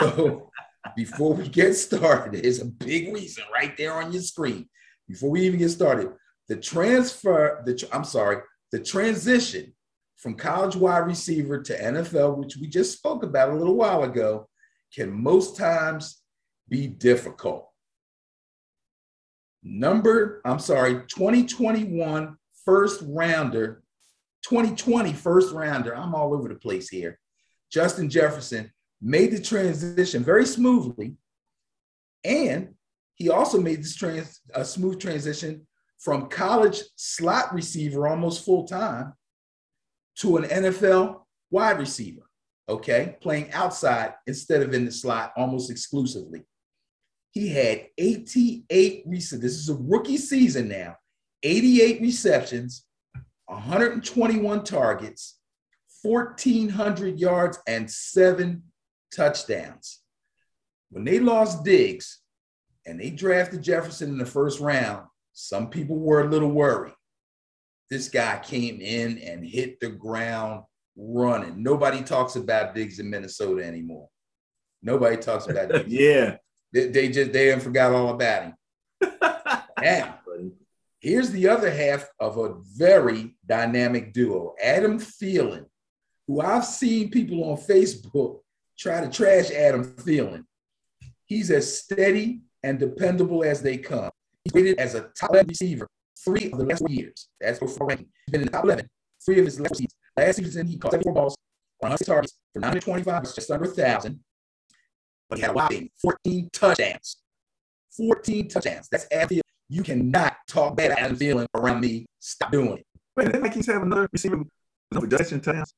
so before we get started, there's a big reason right there on your screen. Before we even get started, the transfer, the I'm sorry, the transition from college wide receiver to NFL, which we just spoke about a little while ago, can most times be difficult. Number, I'm sorry, 2021 first rounder, 2020 first rounder. I'm all over the place here. Justin Jefferson made the transition very smoothly. And he also made this trans, a smooth transition from college slot receiver almost full time to an NFL wide receiver, okay, playing outside instead of in the slot almost exclusively. He had 88 recent. This is a rookie season now. 88 receptions, 121 targets, 1,400 yards, and seven touchdowns. When they lost Diggs and they drafted Jefferson in the first round, some people were a little worried. This guy came in and hit the ground running. Nobody talks about Diggs in Minnesota anymore. Nobody talks about [laughs] Diggs. yeah. They, they, just they forgot all about him. [laughs] now, here's the other half of a very dynamic duo. Adam Thielen, who I've seen people on Facebook try to trash Adam Thielen. He's as steady and dependable as they come. He's rated as a top receiver three of the last four years. That's for ranking. He's been in the top 11 three of his last seasons. Last season, he caught 74 balls, 100 targets for 925, just under a 1,000. But he had a whopping 14 touchdowns. 14 touchdowns. That's Adam You cannot talk bad Adam Thielen around me. Stop doing it. Wait, didn't Vikings have another receiver with possession touchdowns?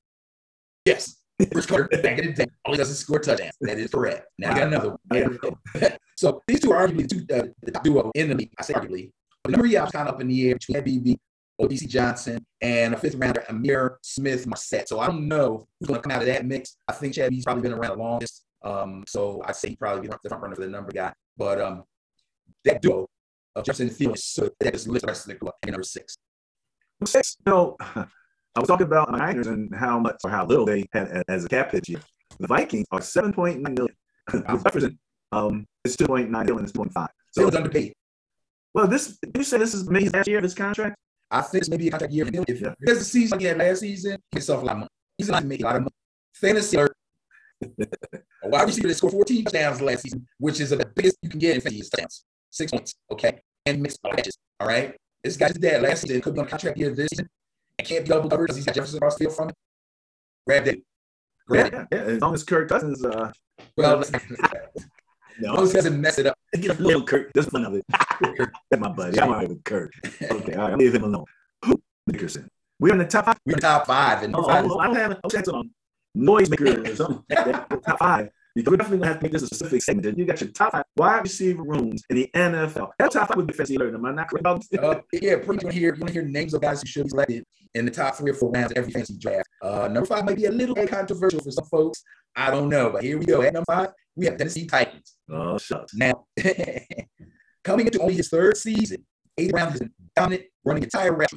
Yes. First quarter, back in the day, all he does is score touchdowns. That is correct. Now I got another one. [laughs] so these two are arguably two, uh, the top duo in the league. I say arguably. Number three, I was kind of up in the air between BB Odisi Johnson, and a fifth rounder, Ihmir Smith-Marsette. So I don't know who's going to come out of that mix. I think Chad Bee's probably been around the longest. Um, so I say he probably be the front runner for the number guy. But um, that duo of Jefferson Fields, so that just lifts the rest of the group at number six. Six, you know, I was talking about my Niners and how much or how little they had as a cap hit year. The Vikings are 7.9 million. [laughs] Wow. Jefferson um, is 2.9 million, it's 2.5. So it's underpaid. Well, this you say this is maybe his last year of his contract? I think it's maybe a contract year. If yeah. there's a season he had last season, he gets off a lot of money. He's not making a lot of money. Fantasy alert. [laughs] a wide receiver that scored 14 touchdowns last season, which is the biggest you can get in fantasy touchdowns. Six points, okay? And mixed catches, all right? This guy's dad last season could be on contract year this season. And can't be double covered because he's got Jefferson across the field from him. Grab that. Grab yeah, yeah, as long as Kirk Cousins. Uh, well, [laughs] [laughs] no, Most doesn't mess it up. Get a little Kirk. Just fun of it. That's my buddy. I'm all right with Kirk. Okay, all right. Leave him alone. Nickerson. We're in the top five. We're in the top five. And oh, oh, I don't have a on noisemaker or something. top five. Because we're definitely gonna have to make this a specific segment. You got your top five wide receiver rooms in the NFL. That top five would be fancy alert. Am I not correct? uh, yeah, pretty much hear you want to hear names of guys who should be selected in the top three or four rounds of every fantasy draft. Uh, number five might be a little bit controversial for some folks. I don't know, but here we go. At number five, we have Tennessee Titans. Oh, shucks. Now, [laughs] coming into only his third season, AJ Brown has been dominant running entire route.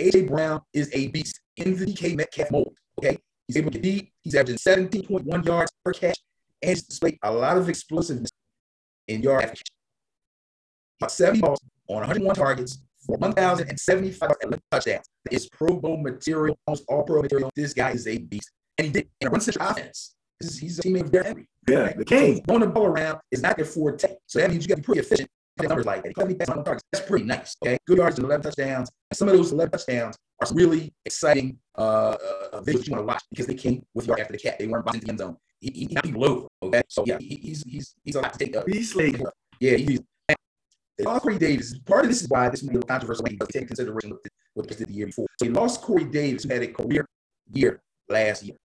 AJ Brown is a beast in the DK Metcalf mold. Okay, he's able to get deep. He's averaging 17.1 yards per catch and displayed a lot of explosiveness in yard after catch. About 70 balls on 101 targets for 1,075 touchdowns. It's Pro Bowl material, almost all pro material. This guy is a beast. And he did in a run central offense. Is, he's a teammate of Derrick Henry. Yeah, the king. Throwing the ball around is not their forte. So that means you got to be pretty efficient. Numbers like that. 70 targets. That's pretty nice. Okay. Good yards and 11 touchdowns. And some of those 11 touchdowns are really exciting uh, uh, visuals you want to watch because they came with yard after the cat. They weren't bouncing the end zone. He, he got people over. Okay. So yeah, he, he's he's he's a lot to take up. He's like, yeah, he's they lost Corey Davis. Part of this is why this may be controversial you take consideration of what they did the year before. So they lost Corey Davis, who had a career year last year.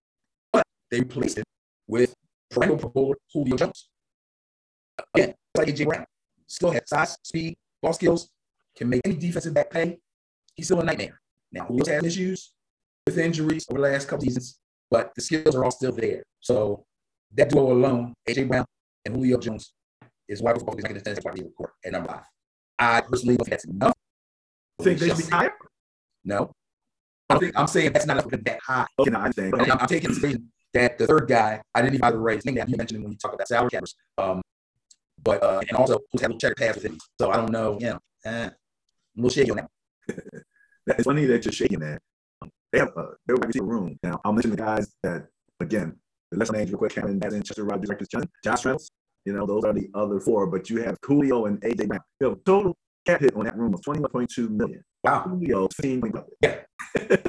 But they replaced him with perennial pro bowler Julio Jones. Again, like AJ Brown. Still has size, speed, ball skills, can make any defensive back pay. He's still a nightmare. Now, Julio's had issues with injuries over the last couple seasons, but the skills are all still there. So that duo alone, AJ Brown and Julio Jones, is why we're going to get the wide receiver court at number five. I personally don't think that's enough. Think they should be higher? No. I think I'm saying that's not enough that high. Okay, no, I understand. I'm, I'm taking that the third guy, I didn't even to raise. I think that you mentioned when you talk about salary caps. Um, but uh, and also who's had a check pass with him. So I don't know, you know, eh, a little shaky on that. it's funny that you're shaking that. Um, they have a their wide room. Now I'll mention the guys that again, the lesser names real quick, Cameron Madden, Chester Rogers, Josh Reynolds. You know, those are the other four, but you have Julio and AJ Brown. You have total cap hit on that room of 21.2 million. Wow. Julio, 15 Yeah.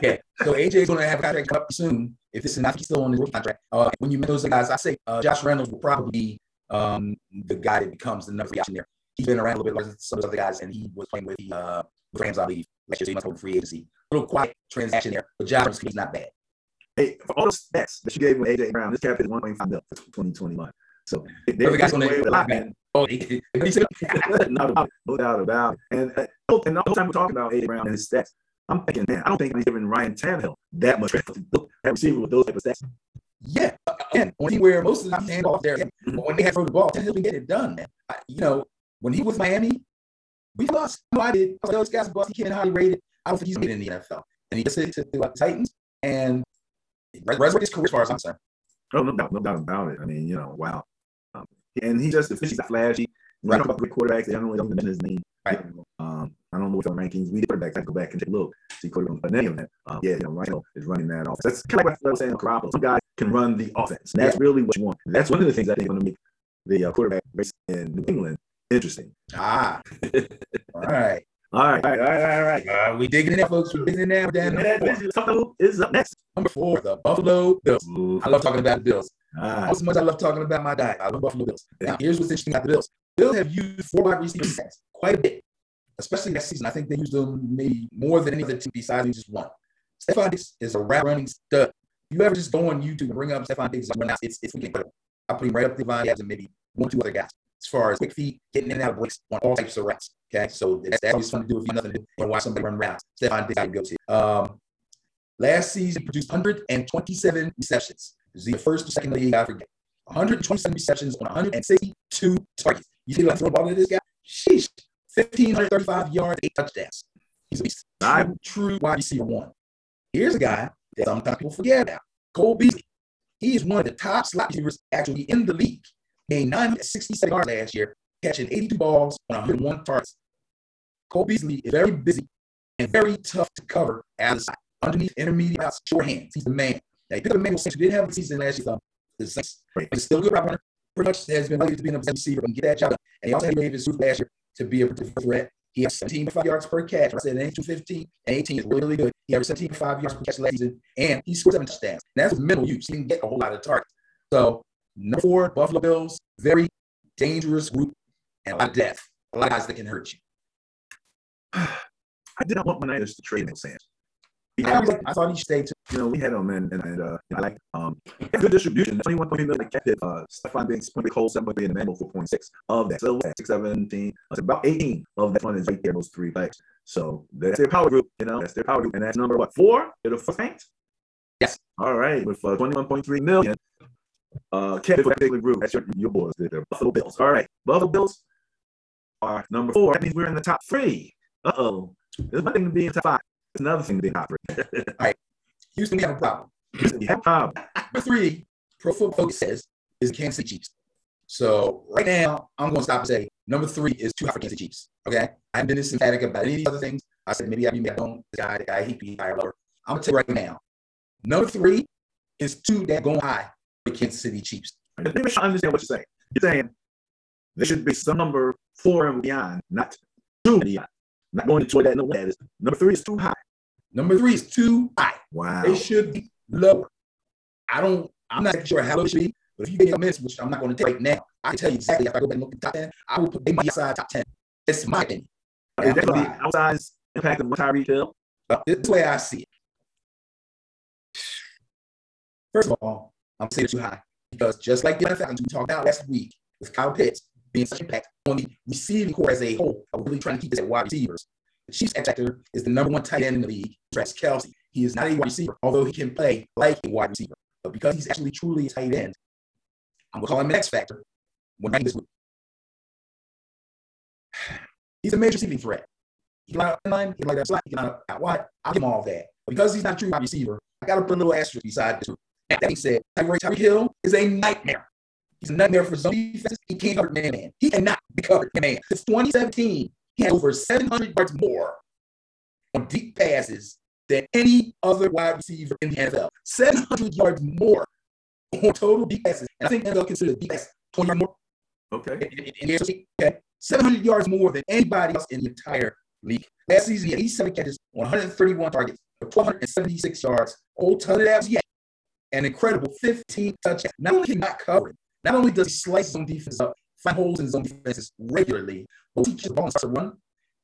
yeah. So AJ's going to have a contract up soon. If this is not he's still on his contract. Uh, when you met those guys, I say uh, Josh Reynolds will probably be um, the guy that becomes the number three option there. He's been around a little bit longer than some of those other guys, and he was playing with the uh, with Rams, I believe, last year. So he must go free agency. A little quiet transaction there, but Josh he's not bad. Hey, for all the stats that you gave him, AJ Brown, this cap is 1.5 million for 2021. So they're the guys going to a lot, man. Oh, [laughs] [laughs] [laughs] no, no doubt about it. And, uh, and the whole time we're talking about AJ Brown and his stats, I'm thinking, man, I don't think he's giving Ryan Tannehill that much credit. That receiver with those type of stats. Yeah, and when he where most of the time hand off there, when they had throw the ball, can get it done. I, you know, when he was Miami, we lost. No, I did. Those guys, bust. He can't highly rated. I don't think he's made in the NFL, and he just said to the Titans and resurrect his career as far as I'm concerned. Oh, no doubt, no doubt about it. I mean, you know, wow. Um, and he just, he's flashy. Right. Talk about quarterbacks. They don't really mention his name. Right. Um, I don't know what the rankings. We did quarterbacks. I go back and take a look. See quarterbacks. But any of that, um, yeah, you know, Rhino is running that offense. That's kind of like what I was saying. Garoppolo. Some guys can run the offense. That's really what you want. And that's one of the things I think going to make the uh, quarterback race in New England interesting. Ah, [laughs] all right. All right, all right, all right, all right. Uh, we digging in there, folks. We're digging in there. Down Buffalo is up next. Number four, the Buffalo Bills. Ooh. I love talking about the Bills. Ah. As much I love talking about my diet. I love Buffalo Bills. Now, here's what's interesting about the Bills. Bills have used four wide receivers quite a bit, especially last season. I think they used them maybe more than any other team besides just one. Stefon Diggs is a route running stud. You ever just go on YouTube and bring up Stefon Diggs? It's it's incredible. I put him right up the line and maybe one two other guys as far as quick feet, getting in and out of breaks on all types of routes. Okay, so that's, that's always fun to do if you nothing to do and watch somebody run routes. Stefon Diggs, I go to. Um, last season he produced 127 receptions. This is the first or second league I forget. 127 receptions on 162 targets. You see like throw the ball to this guy? Sheesh. 1,535 yards, eight touchdowns. He's a beast. True, true wide receiver one. Here's a guy that sometimes people forget about. Cole Beasley. He is one of the top slot receivers actually in the league. Gained 967 yards last year, catching 82 balls on 101 targets. Cole Beasley is very busy and very tough to cover side. Underneath intermediate short hands. He's the man. Now, he picked up Emmanuel Sanders, who didn't have a season last year. The Saints. Right. He's still a good route runner. Pretty much has been ready to be in a receiver and get that job done. And he also had Davis last year to be a threat. He has 17.5 yards per catch. I said ain't 215 and 18 is really, good. He averaged 17.5 yards per catch last season, and he scored seven touchdowns. And that's minimal use. He didn't get a whole lot of targets. So, number four, Buffalo Bills, very dangerous group and a lot of death. A lot of guys that can hurt you. [sighs] I did not want my Niners to trade no Sands. I, I he stayed too. You know, we had him and, and, and uh, I like um good distribution. 21.8 million kept it. Uh, Stefon Diggs, point Cole, 7.3, and Emmanuel 4.6 of that. So that's 6, 17, that's about 18 of that one is right there, those three players. So that's their power group, you know, that's their power group. And that's number what, four? The first ranked? Yes. All right, with uh, 21.3 million. Uh, kept for that particular group. That's your, your boys, the, the Buffalo Bills. All right, Buffalo Bills are number four. That means we're in the top three. Uh oh. There's one thing to be in top five. It's another thing to be in top. All right. Houston, we have a problem. Houston, you have a problem. Number three, Pro Football Focus says, is Kansas City Chiefs. So right now, I'm going to stop and say number three is too high for Kansas City Chiefs. Okay, I haven't been this emphatic about any of these other things. I said maybe I, maybe I don't. The guy, the guy, he be higher lower. I'm gonna tell you right now. Number three is too that going high for Kansas City Chiefs. Let me understand what you're saying. You're saying there should be some number four and beyond, not two and beyond. Not going to join that. No, that is number three is too high. Number three is too high. Wow. It should be lower. I don't. I'm not sure how low it should be, but if you me a minute, which I'm not going to take right now, I can tell you exactly. If I go back and look at the top ten, I will put them outside top ten. That's my opinion. Is that the outsized impact of Tyreek Hill? But this is the way I see it. First of all, I'm saying too high because just like the NFL, we talked about last week with Kyle Pitts being such impact on the receiving core as a whole, I'm really trying to keep this at wide receivers. The Chiefs X Factor is the number one tight end in the league, Travis Kelce. He is not a wide receiver, although he can play like a wide receiver. But because he's actually truly a tight end, I'm gonna call him an X Factor when ranking this group. [sighs] He's a major receiving threat. He can line up line, he can line up slot, he can line up out wide. I'll give him all of that. But because he's not a true wide receiver, I gotta put a little asterisk beside this. That being said, Tyreek Hill is a nightmare. He's a nightmare for zone defenses. He can't cover man man. He cannot be covered man. Since 2017, he had over 700 yards more on deep passes than any other wide receiver in the NFL. 700 yards more on total deep passes. And I think NFL considers deep pass 20 yards more. Okay. Okay. 700 yards more than anybody else in the entire league. Last season, he had 87 catches on 131 targets for 1,276 yards. Old ton of that was yet. An incredible 15 touchdowns. Not only can he not cover it, not only does he slice zone defense up, find holes in zone defenses regularly, but he the ball and starts to run,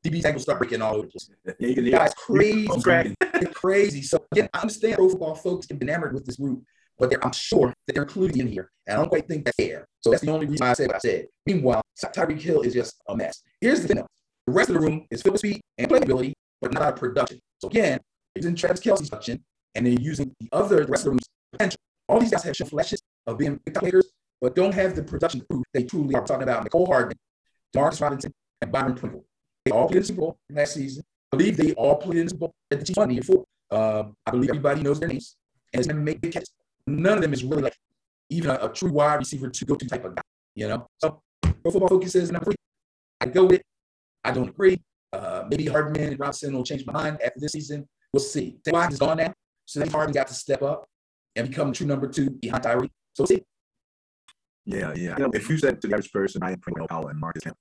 DB's ankles start breaking all over the place. Yeah, The guy's crazy. They're crazy. So again, I understand pro football folks can be enamored with this group, but I'm sure that they're included in here. And I don't quite think that's fair. So that's the only reason I said what I said. Meanwhile, Tyreek Hill is just a mess. Here's the thing though. The rest of the room is filled with speed and playability, but not out of production. So again, they're using Travis Kelce's production and they're using the other the rest of the room's potential. All these guys have shown flashes of being big players, but don't have the production proof they truly are. Talking about Mecole Hardman, Marcus Robinson, and Byron Pringle. They all played in the Super Bowl last season. I believe they all played in the Super Bowl at the Chiefs year before. Um, I believe everybody knows their names and it's gonna make big catches. None of them is really like even a, a true wide receiver to go to type of guy, you know. So Pro Football Focus says number three. I go with it. I don't agree. Uh, maybe Hardman and Robinson will change my mind after this season. We'll see. Watkins is gone now, so then Hardman got to step up and become true number two behind Tyree. So we'll see. Yeah, yeah. You know, if you said to the average person, I am Pringle Powell and Marcus Hemp.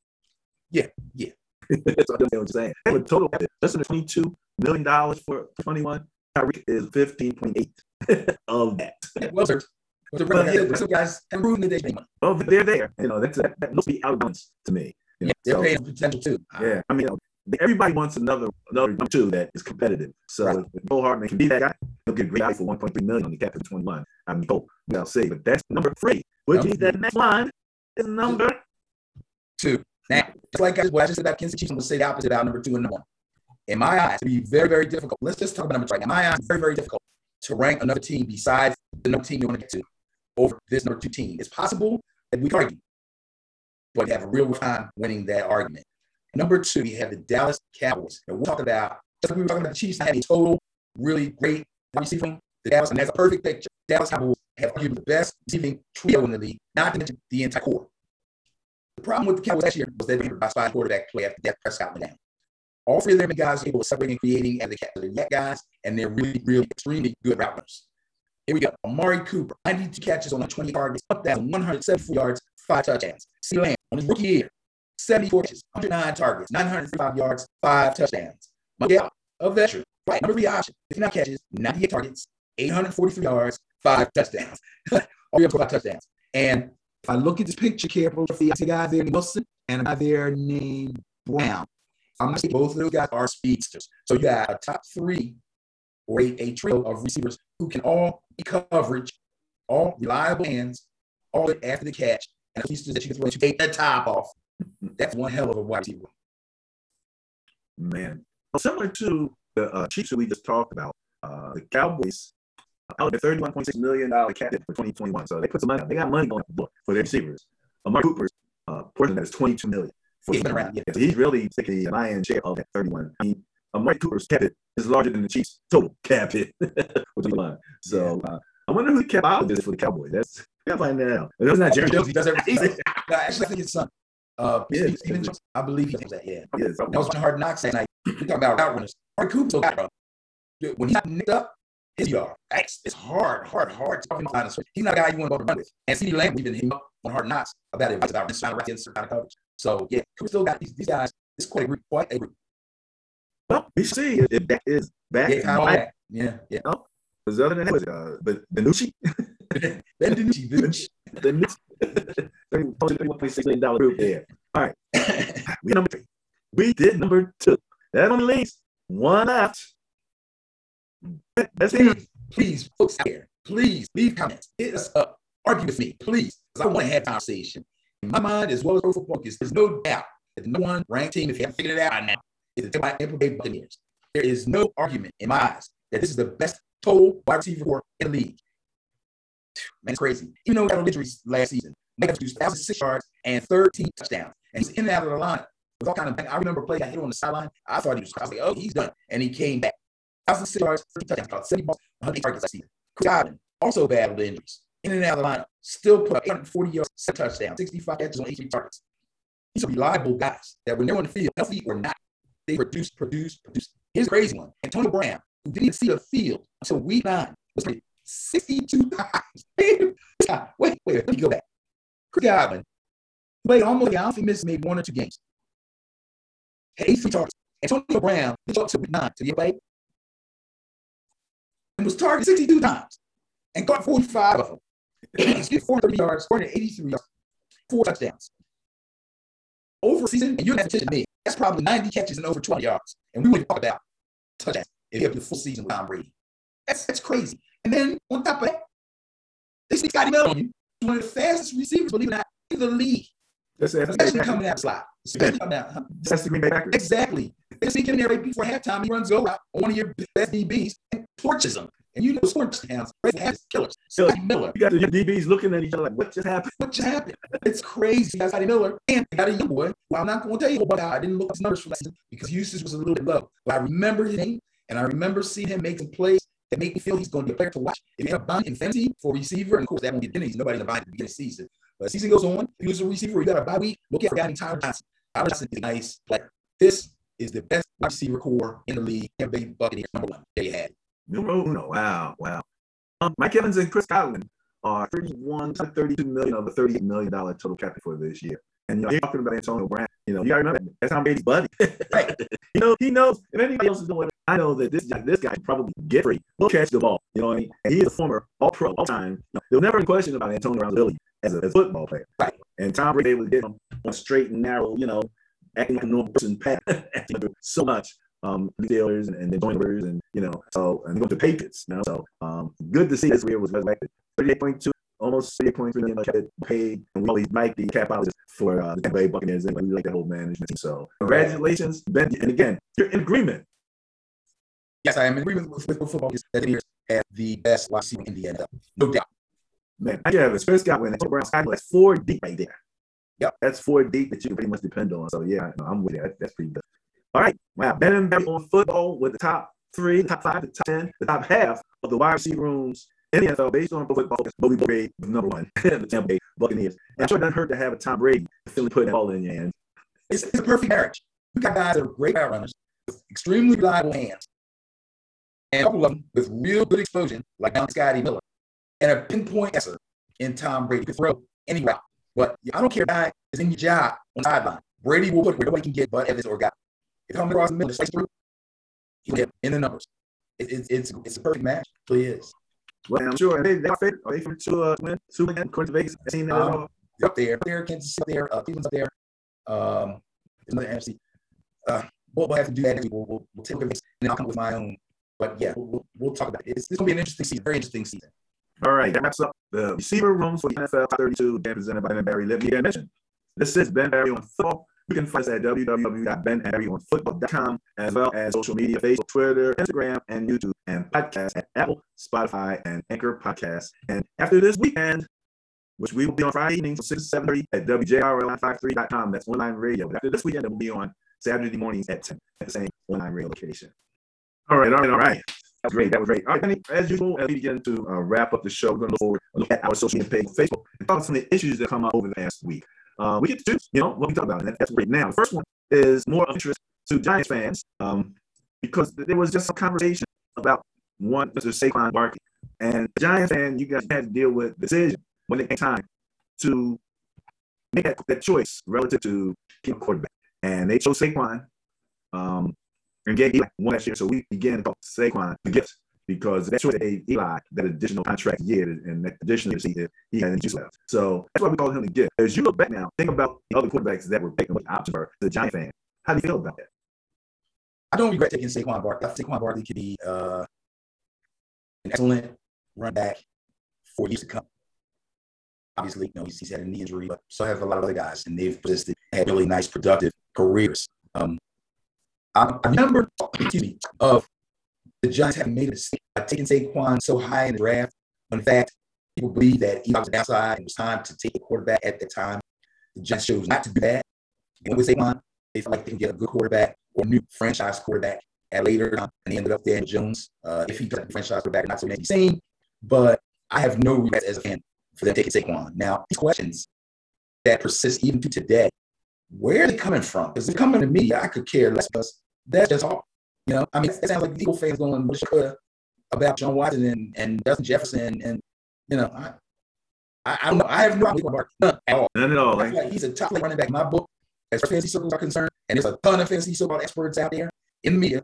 Yeah, yeah. [laughs] That's what I'm saying. They have a total of less than $22 million for 21. Tyreek is 15.8 [laughs] of that. Well, sir. Well, sir, like I said, some guys have proven that they money. Oh, they're there. You know, that's that, that must be outbalanced to me. You know, Yeah, they're so, paying potential too. yeah. I mean, you know, everybody wants another another number two that is competitive. So Right. if Bo Hardman can be that guy, he'll get a great value for 1.3 million on the cap of 21. I mean, hope we'll see. But that's number three, which Number is the next one, is number Two. Now, just like I just said about Kansas Chiefs, I'm going to say the opposite about number two and number one. In my eyes, to be very, very difficult. Let's just talk about number two. In my eyes, very, very difficult to rank another team besides the number team you want to get to over this number two team. It's possible that we can argue, but have a real time winning that argument. Number two, we have the Dallas Cowboys. And we'll talk about, just like we were talking about the Chiefs, having a total really great receiving from the Dallas, and that's a perfect picture. Dallas Cowboys have arguably the best receiving trio in the league, not to mention the entire core. The problem with the Cowboys last year was they were by spot quarterback play after Dak Prescott went down. All three of them guys are able to separate and creating as the yet guys, and they're really, really extremely good runners. Here we go. Amari Cooper, 92 catches on the 20 targets, 1,174 yards, five touchdowns. CeeDee Lamb on his rookie year, 74 catches, 109 targets, 935 yards, five touchdowns. Miguel, a veteran, right, number three option, 59 catches, 98 targets, 843 yards, five touchdowns. All we have five touchdowns. And if I look at this picture carefully, I see a guy there named Wilson and a guy there named Brown. I'm gonna say both of those guys are speedsters. So you got a top three or a, a trio of receivers who can all be coverage, all reliable hands, all after the catch, and speedsters that you can throw to take the top off. [laughs] That's one hell of a wide receiver. Man, well, similar to the uh, Chiefs that we just talked about, uh, the Cowboys out of there $31.6 million cap for 2021. So they put some money, they got money on the for their receivers. Amari Cooper's uh, portion that is 22 million. Yeah, he's around, yeah. So he's really taking the lion's share of that 31. I mean, Amari Cooper's cap hit is larger than the Chiefs' total cap hit. [laughs] so uh, I wonder who the capologist is for the Cowboys. That's we gotta find that out. It was not Jerry Jones. He does everything. no, actually, I think his son. Uh, yeah, Stephen Jones. I believe he thinks that. Yeah. Yes. That was hard knocks that night. We talk about route runners. Amari Cooper, bro. When he got nicked up, his yard. It's, it's hard, hard, hard to talk about. He's not a guy you want to go to run with. And CeeDee Lamb, we've been hitting up on hard knocks about advice about this kind of right kind of coverage. So yeah, we still got these, these guys. It's quite a group, quite a group. Well, we see if that is back. Yeah, back. Yeah, yeah. No, because other than that, was, uh, but Benucci, [laughs] Benucci Ben DiNucci, Benucci, the $31.6 million group there. All right, [laughs] we number three. We did number two. That only leaves one left. Please, please, folks out there, please leave comments. Hit us up. Argue with me, please. Because I want to have a conversation. In my mind, as well as pro football, there's no doubt that the number one ranked team, if you haven't figured it out by now, is the Tampa Bay Buccaneers. There is no argument in my eyes that this is the best total wide receiver in the league. Man, it's crazy. Even though he had injuries last season, Mike produced 1,006 yards and 13 touchdowns. And he's in and out of the line with all kind of. I remember play got hit on the sideline. I thought he was. I was like, oh, he's done. And he came back. 1,006 yards, 30 touchdowns, caught 70 balls, 100 targets last season. Chris Godwin also battled injuries. In and out of the lineup, still put up 840 yards, seven touchdowns, 65 catches on 83 targets. These are reliable guys that when they're on the field, healthy or not, they produce, produce, produce. Here's a crazy one. Antonio Brown, who didn't see the field until week nine, was played 62 times. [laughs] wait, wait, let me go back. Chris Godwin played almost, don't think missed maybe one or two games. Had 83 targets. Antonio Brown, he up to week nine to get played and was targeted 62 times and caught 45 of them. He's 430 yards, 483 yards, four touchdowns. Over season, and you're not to me, that's probably 90 catches and over 20 yards. And we wouldn't talk about touchdowns if you have the full season with Tom Brady. That's that's crazy. And then on top of that, they see Scotty Miller on you, one of the fastest receivers, believe it or not, in the league. That's, that's, Especially coming out slot. Especially coming out. That's the Green Bay Packers. Exactly. They see him in there right before halftime. He runs over on one of your best DBs and torches them. And you know, scoring touchdowns, right? killers. Scotty Miller. You got the DBs looking at each other like, what just happened? What just happened? It's crazy. Got Scotty Miller and they got a young boy. Well, I'm not going to tell you, but I didn't look at his numbers for last because usage was a little bit low. But I remember his name and I remember seeing him make some plays that make me feel he's going to be a player to watch. If you have a bind in fantasy for receiver, and of course, that won't get pennies. Nobody's bind at the beginning of the season. But season goes on, if you lose a receiver, you got a bye week, look at Gavin Tyler Johnson. Tyler Johnson is nice player. This is the best receiver core in the league. Tampa Bay Buccaneers, number one. There you had. Numero uno. Wow, wow. Um, Mike Evans and Chris Godwin are 31 to 32 million of the 38 million dollar total cap for this year. And you know, you're talking about Antonio Brown. You know, you gotta remember that's Tom Brady's buddy. [laughs] right. You know, he knows if anybody else is doing it, I know that this guy, this guy probably get free. He'll catch the ball. You know what I mean? And he is a former all pro all time. You know, there'll never be a question about Antonio Brown's ability as a, as a football player. Right. And Tom Brady was getting him on straight and narrow, you know, acting like a normal person path [laughs] so much um, retailers and, and the joiners and you know, so and going to Patriots. You know, so um, good to see his career was resurrected. 38.2 almost $8.3 million cap paid. And we always like the cap out for uh, the Tampa Bay Buccaneers, and we like the whole management team. So, congratulations, Ben. And again, you're in agreement. Yes, I am in agreement with, with, with football that the have the best wide receiver in the NFL. No doubt. Man, I have a Chris Godwin and Brown Scott. That's four deep right there. Yep. That's four deep that you can pretty much depend on. So, yeah, no, I'm with it. That's pretty good. All right. Wow. Ben and Barry on football with the top three, the top five, the top 10, the top half of the wide receiver rooms in the NFL based on football. Bobby Brady was number one, [laughs] the Tampa Bay Buccaneers. And I'm sure it doesn't hurt to have a Tom Brady feeling putting all in your hands. It's, it's a perfect marriage. You got guys that are great power runners with extremely reliable hands, and a couple of them with real good explosion, like Down Scotty Miller, and a pinpoint answer in Tom Brady. You can throw any route. But I don't care, guy is in your job on the sideline. Brady will put where nobody can get but Evans or guy. If I'm across the middle, slice through, he'll get in the numbers. It, it, it's it's a perfect match. It really is. Well, I'm sure they they are favorite. Are they favorite to uh, win two again? According to Vegas, seen that? Um, up there, there, Kansas City up there, uh, Cleveland's up there. Um, another NFC. Uh, we'll, we'll have to do that. We'll, we'll, we'll take a and I'll come up with my own. But yeah, we'll, we'll, we'll talk about it. It's, it's gonna be an interesting season, very interesting season. All right, that wraps up the receiver rooms for the NFL 32, again presented by Ben Barry. Let me again mention, this is Ben Barry on football. You can find us at www.benbarryonfootball.com as well as social media, Facebook, Twitter, Instagram, and YouTube, and podcast at Apple, Spotify, and Anchor Podcasts. And after this weekend, which we will be on Friday evenings from 6 to 7.30 at WJRL953.com. That's online radio. But after this weekend, it will be on Saturday mornings at 10 at the same online radio location. All right, all right, all right. That was great. That was great. All right, as usual, as we begin to uh, wrap up the show, we're going to look forward, look at our social media page, Facebook, and talk about some of the issues that come up over the past week. Uh, we get to choose, you know, what we talk about, and that, that's great. Now, the first one is more of interest to Giants fans um, because there was just some conversation about one Mr. Saquon Barkley. And Giants fan, you guys had to deal with decision when it came time to make that, that choice relative to keep quarterback. And they chose Saquon um, and gave Eli one last year. So we began to call Saquon the gift because that choice gave Eli that additional contract year and that additional if he had juice left. So that's why we call him the gift. As you look back now, think about the other quarterbacks that were taken with options for the Giant fan. How do you feel about that? I don't regret taking Saquon Barkley. I think Saquon Barkley could be uh, an excellent run back for years to come. Obviously, you know, he's, he's had a knee injury, but so have a lot of other guys, and they've persisted, had really nice, productive careers. Um, I, I remember, excuse me, of the Giants have made a mistake by taking Saquon so high in the draft. In fact, people believe that Eli was outside and it was time to take a quarterback at the time. The Giants chose not to do that. And with Saquon, they felt like they can get a good quarterback or new franchise quarterback at later time, and they ended up in Jones. Uh, if he got the franchise quarterback, not so many same, but I have no regrets as a fan for them taking Saquon. Now, these questions that persist even to today, where are they coming from? Is it coming to me? I could care less because that's just all. You know, I mean, it sounds like Eagle fans going uh, about John Watson and, and Justin Jefferson, and you know, I, I, I don't know. I have no idea about none at all. None at all. Like he's a top running back in my book as far as fantasy circles are concerned, and there's a ton of fantasy football experts out there in the media.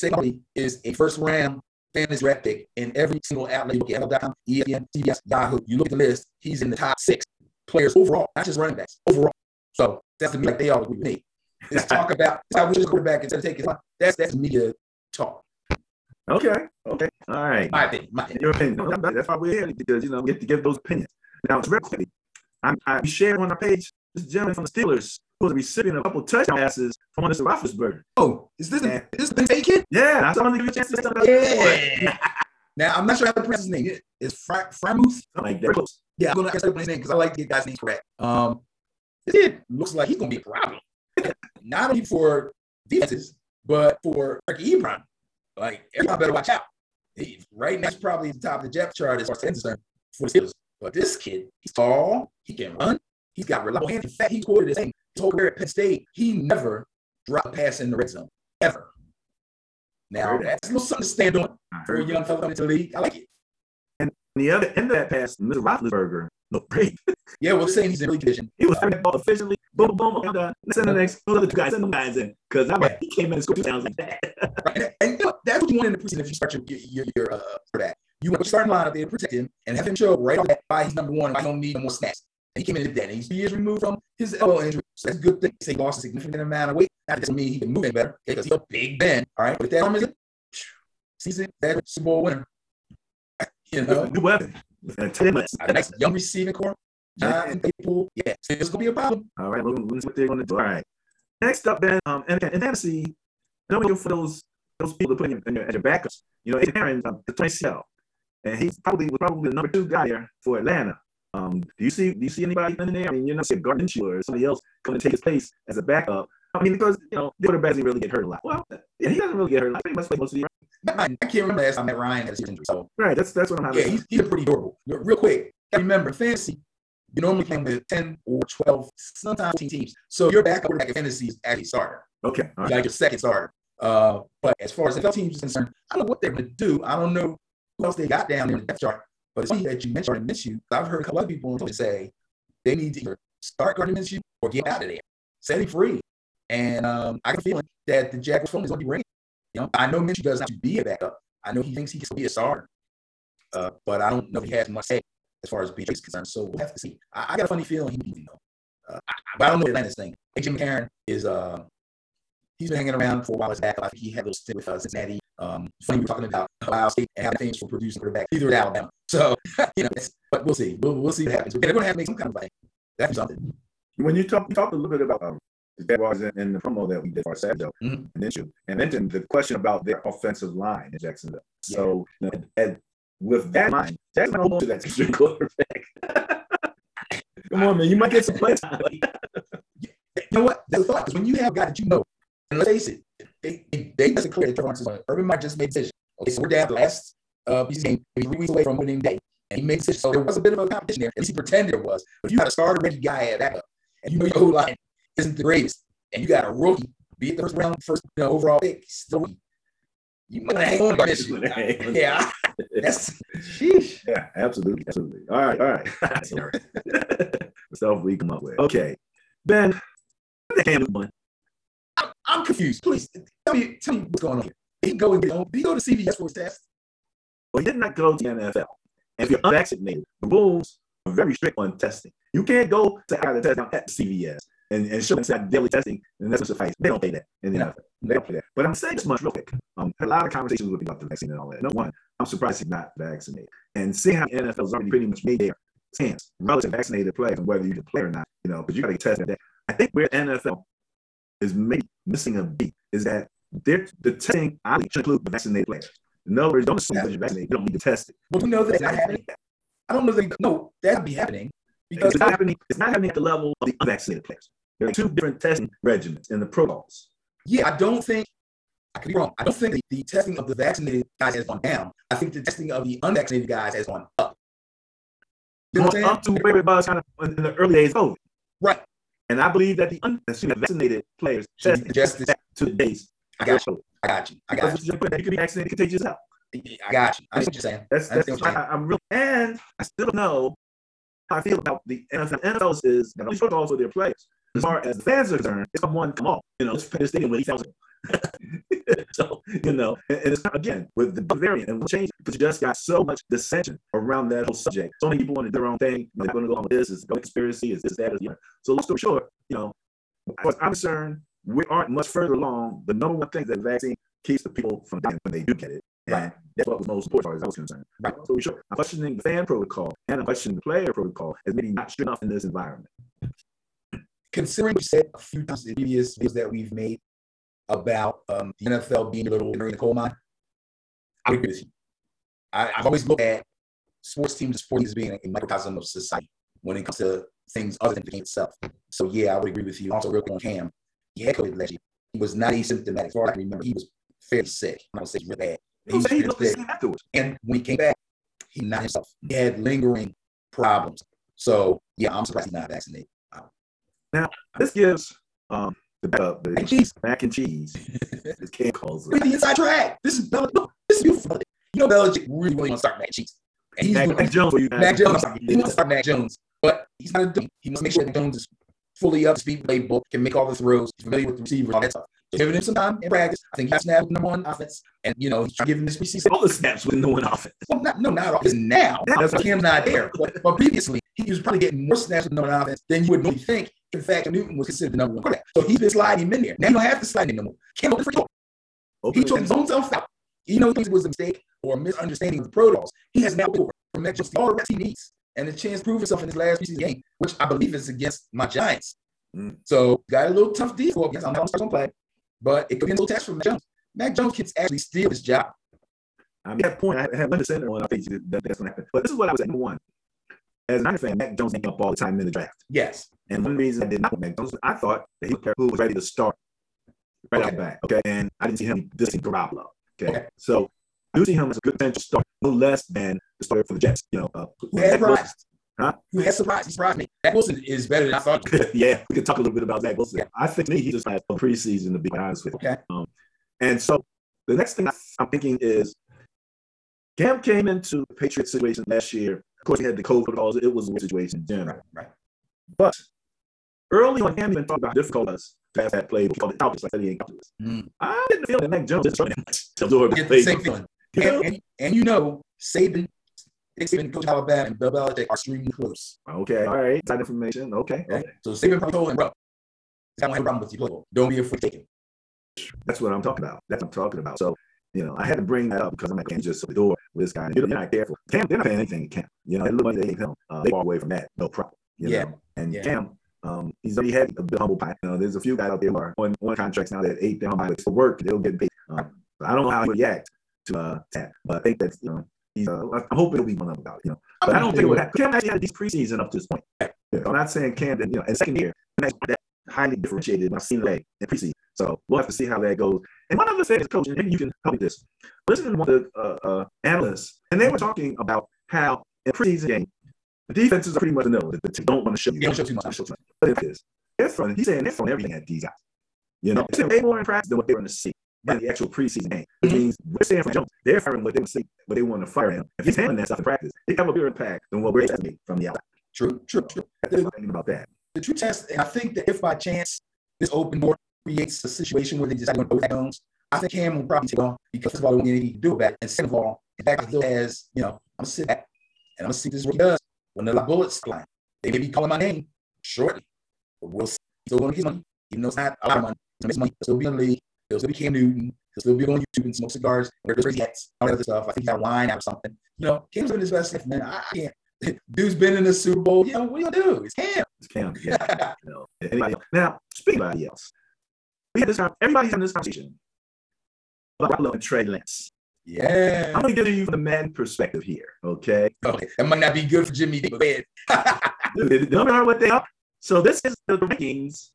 Saquon is a first round fantasy draft pick in every single outlet. You look at NFL.com, ESPN, CBS, Yahoo. You look at the list, he's in the top six players overall, not just running backs, overall. So that's to me like they all agree with me. Let's talk about how we should quarterback instead of taking that's that's media talk. Okay. Okay. All right. My opinion. My opinion. Your opinion. That's why we're here because you know we get to give those opinions. Now, it's very quickly, I, I shared on our page this gentleman from the Steelers who was a recipient of a couple touchdown passes from Mr. Roethlisberger. Oh, is this Yeah. is this the kid? Yeah, I just want to give you a chance to say something. Yeah. now I'm not sure how to pronounce his name. It's Fra- Framuth. Like that. Close. Yeah, I'm gonna ask his name because I like to get guys' names correct. Um, kid looks like he's gonna be a problem, not only for defenses but for Mark Ebron. Like everyone better watch out. He, right now, he's probably the top of the depth chart as far as concerned for the Steelers. But this kid, he's tall, he can run, he's got reliable hands. In fact, he quoted his thing his whole career at Penn State. He never dropped a pass in the red zone ever. Now that's a little something to stand on a young fellow coming into the league. I like it. And the other end of that pass, Mr. Roethlisberger looked [laughs] great. Yeah, we're saying he's in really condition. He was throwing that ball efficiently. Boom, boom, boom. I'm done. Send the next. Those other two guys, send them guys in. Because I'm like, he came in and scored two downs like that. Right? And, and you know, that's what you want in the preseason if you start your your, your uh, quarterback. You want to start line up there, protect him, and have him show right off that why he's number one, why he don't need no more snaps. And he came in and did that. And he's years removed from his elbow injury. So that's a good thing. He lost a significant amount of weight. That doesn't mean he can move any better because he's a big Ben. All right. But that arm is season, that Super Bowl winner. [laughs] You know, New weapon. And 10 months. Nice young receiving core. John. Yeah, so it's gonna be a problem. All right, we'll, we'll see what they're going to do. All right. Next up, then, um, and, and fantasy, you know, for those those people to put in in your, as your backups, you know, Adrian Aaron, um, the 20 CL, and he's probably was probably the number two guy there for Atlanta. Um, do you see do you see anybody in there? I mean, you're not seeing Gardner Minshew or somebody else coming to take his place as a backup. I mean, because you know, the quarterbacks didn't really get hurt a lot. Well, yeah, he doesn't really get hurt a lot. He must play most of the year. I can't remember last time that Ryan had a injury. So Right, that's that's what I'm having. yeah, he's, he's pretty durable. Real quick, remember fantasy. You normally play with 10 or 12, sometimes 14 teams. So your backup quarterback in fantasy is actually starter. okay. All right. like your second starter. Uh, but as far as the NFL teams is concerned, I don't know what they're going to do. I don't know who else they got down there in the depth chart. But it's funny that you mentioned Minshew. I've heard a couple other people say they need to either start Gardner Minshew or get out of there, set him free. And um, I got a feeling that the Jaguars phone is going to be ringing. You know, I know Minshew does not to be a backup. I know he thinks he can be a starter, uh, but I don't know if he has much say as far as BJ is concerned. So we'll have to see. I, I got a funny feeling he to know. Uh, I, but I don't know Atlanta's thing. AJ McCarron is uh he's been hanging around for a while as back. I think he had a little stint with uh, Cincinnati. Um, funny we're talking about Ohio State and having things for producing quarterback. Either at Alabama. So [laughs] you know, but we'll see. We'll, we'll see what happens. But they're going to have to make some kind of like that's something. When you talk, you talked a little bit about um, the Jaguars in, in the promo that we did for Saturday, Mhm. and issue, and mentioned the question about their offensive line in Jacksonville. So, you know, and with that in mind, Jacksonville hold on to that extra [laughs] quarterback. Come on, man, you might get some play time. You know what? That's the thought. when you have a that you know, and let's face it, they they, they just clear Trevor Lawrence. Urban Meyer just made a decision. Okay, so we're down the last uh preseason game, three weeks away from winning day, and he made a decision. So there was a bit of a competition there. At least he pretended there was. But you got a starter ready guy at backup, and you know your whole line isn't the greatest, and you got a rookie, be it the first round, first you know, overall pick, still you might hang on to this. Yeah, that's sheesh. Yeah, absolutely, absolutely. All right, all right. [laughs] Stuff we come up with. Okay, Ben, the hell doing? I'm, I'm confused. Please tell me, tell me what's going on here. Did he go and get on? Did he go to CVS for his test? Well, he did not go to the NFL. And if you're unvaccinated, the rules are very strict on testing. You can't go to either test down at CVS and, and show them daily testing, and that's what suffice. They don't pay that in the No. NFL. They don't pay that. But I'm saying this much real quick. Um, had a lot of conversations with people about the vaccine and all that. No one, I'm surprised he's not vaccinated. And seeing how the NFL has already pretty much made their stance relative to vaccinated players and whether you can play or not, you know, because you got to get tested. That I think where NFL is maybe missing a beat is that they're the testing obviously should include the vaccinated players. In other words, don't assume that you're vaccinated. You don't need to test it. Well, we know that's not happening. I don't know that. No, that'd be happening because It's not happening. It's not happening at the level of the unvaccinated players. There are two different testing regimens in the protocols. yeah, I don't think. I could be wrong. I don't think the, the testing of the vaccinated guys has gone down. I think the testing of the unvaccinated guys has gone up. You know Going up to where it was kind of in the early days of COVID. Right. And I believe that the unvaccinated players Should to the days. I got you. I got you. I got Because you could be vaccinated, you yourself. you. I got you. I see what you're saying. That's that's what I, I'm real. And I still don't know how I feel about the NFL. NFL is not only protocols for their players. As far as the fans are concerned, it's come one, come all. You know, let's play the stadium with 8,000. [laughs] so, you know, and, and it's not, again with the variant and change but you just got so much dissension around that whole subject. So many people want to do their own thing. You know, they're going to go on with this, it's a conspiracy, is this, that, is the other. So, long story short, you know, as far as I'm concerned, we aren't much further along. The number one thing that the vaccine keeps the people from dying when they do get it. And Right. that's what was most important as far as I was concerned. Right. So sure, I'm questioning the fan protocol and I'm questioning the player protocol as maybe not strict enough in this environment. Considering you said a few times in previous videos that we've made about um, the NFL being a little in the coal mine, I agree with you. I, I've always looked at sports teams, sports teams as being a microcosm of society when it comes to things other than the game itself. So yeah, I would agree with you. Also, real quick on Cam, he had COVID last year. He was not asymptomatic. As far as I can remember, he was fairly sick. I don't say he's really bad. He said he looked the sick. same afterwards. And when he came back, he not himself. He had lingering problems. So yeah, I'm surprised he's not vaccinated. Now, this gives um the backup, And the cheese, mac and cheese, [laughs] as Ken calls it. the inside track. This is Belichick. Look, This is beautiful. You know, Belichick really, really want to start Mac and cheese. And he's Mac, doing Mac Jones for you guys. Mac Jones. He wants to start Mac Jones, but he's not a dummy. He must make sure that Jones is fully up to speed, playbook, can make all the throws, he's familiar with the receiver, all that stuff. Just giving him some time in practice. I think he has snapped number one offense, and you know he's trying to give him this preseason. all the snaps with no one offense. Well, not, no, not. Because now, Now, that's Cam's not there. But, but previously, he was probably getting more snaps with number one offense than you would normally think. In fact, Newton was considered the number one quarterback. So he's been sliding him in there. Now you don't have to slide him no more. Cam opened the free door. He Open took his own self out. You know, he thinks it was a mistake or a misunderstanding of the protocols. He has now over. from Mac Jones, all the rest he needs, and the chance to prove himself in his last preseason game, which I believe is against my Giants. Mm. So got a little tough deal for against. I'm not going to play, but it could be a little test for Mac Jones. Mac Jones can actually steal his job. I mean, that point, I have one center on. I think that that's going to happen. But this is what I was saying. Number one, as an Niner fan, Mac Jones came up all the time in the draft. Yes. And one reason I did not want Mac Jones, I thought that he was ready to start right Okay. out back. Okay. And I didn't see him dissing Garoppolo. Okay. Okay. So I do see him as a good potential start, no less than the starter for the Jets. You know, uh, Zach Wilson. Huh? Who has surprised? Surprised me. Zach Wilson is better than I thought. [laughs] yeah, we could talk a little bit about Zach Wilson. Yeah. I think to me, he just had a preseason to be honest with you. Okay. And so the next thing I'm thinking is Cam came into the Patriots situation last year. Of course, he had the COVID protocols. It was a situation in general. Right. Right. But early on, even talked about difficult it was to pass that play. We called it calculus, like that he ain't calculus. Mm. I didn't feel that Mac Jones didn't try that much to [laughs] absorb the play. same feeling. You know? And, and, and you know, Saban, Saban, Coach Alabama, and Bill Belichick are extremely close. Okay, all right, that information. Okay, Okay. okay. So Saban probably told him, bro, I don't have a problem with you. Don't be afraid to take him. That's what I'm talking about. That's what I'm talking about. So, you know, I had to bring that up because I'm like, Cam just the door with this guy. You're not careful. Cam, they're not paying anything Cam. You know, that little money they him, uh, they walk away from that, no problem. You Yeah. Know? And Yeah. Cam, um, he's already had a bit humble pie. You know, there's a few guys out there who are on, on contracts now that eight down by for work, they'll get paid. Um, I don't know how he would react to uh, that, but I think that's, you know, he's, uh, I'm hoping he'll be one of them about it, you know. But I don't think it would happen. Cam actually had these preseason up to this point. Yeah, I'm not saying Cam you know, and second year, highly differentiated. I've seen that in preseason. So we'll have to see how that goes. And one other thing is, coach, and maybe you can help me with this. Listen to one of the uh, uh, analysts, and they were talking about how in preseason game, the defenses are pretty much know that the team don't want to show you. They don't show too much. But it is. They're throwing, he's saying they're throwing everything at these guys. You know, they're way more in practice than what they're going to see in the actual preseason game. Which means we're saying for Jones, they're firing what they want to see, what they want to fire him. If he's handling that stuff in practice, they have a bigger impact than what we're expecting from the outside. True, true, true. That's think about that. The true test, and I think that if by chance this open door creates a situation where they decide to go with Jones, I think Cam will probably take on because first of all, they don't need anything to do about it. And second of all, the fact that he has, you know, I'm gonna sit back and I'm gonna see this he does when the bullets fly. They may be calling my name shortly, but we'll see. He's still gonna get money, even though it's not a lot of money. He's gonna make money. He'll still be in the league. He'll still be Cam Newton. He'll still be on YouTube and smoke cigars, wear crazy hats, all that other stuff. I think he got wine out or something. You know, Cam's doing his best life, man. I can't. [laughs] Dude's been in the Super Bowl. You know, what are you gonna do? It's Cam. It's Cam. Yeah. [laughs] Now, of anybody else, we had this. Everybody's having this conversation about Garoppolo and Trey Lance. yeah. I'm going to give you from the man perspective here. Okay, Okay, that might not be good for Jimmy G, but go ahead. the number are what they are. So this is the rankings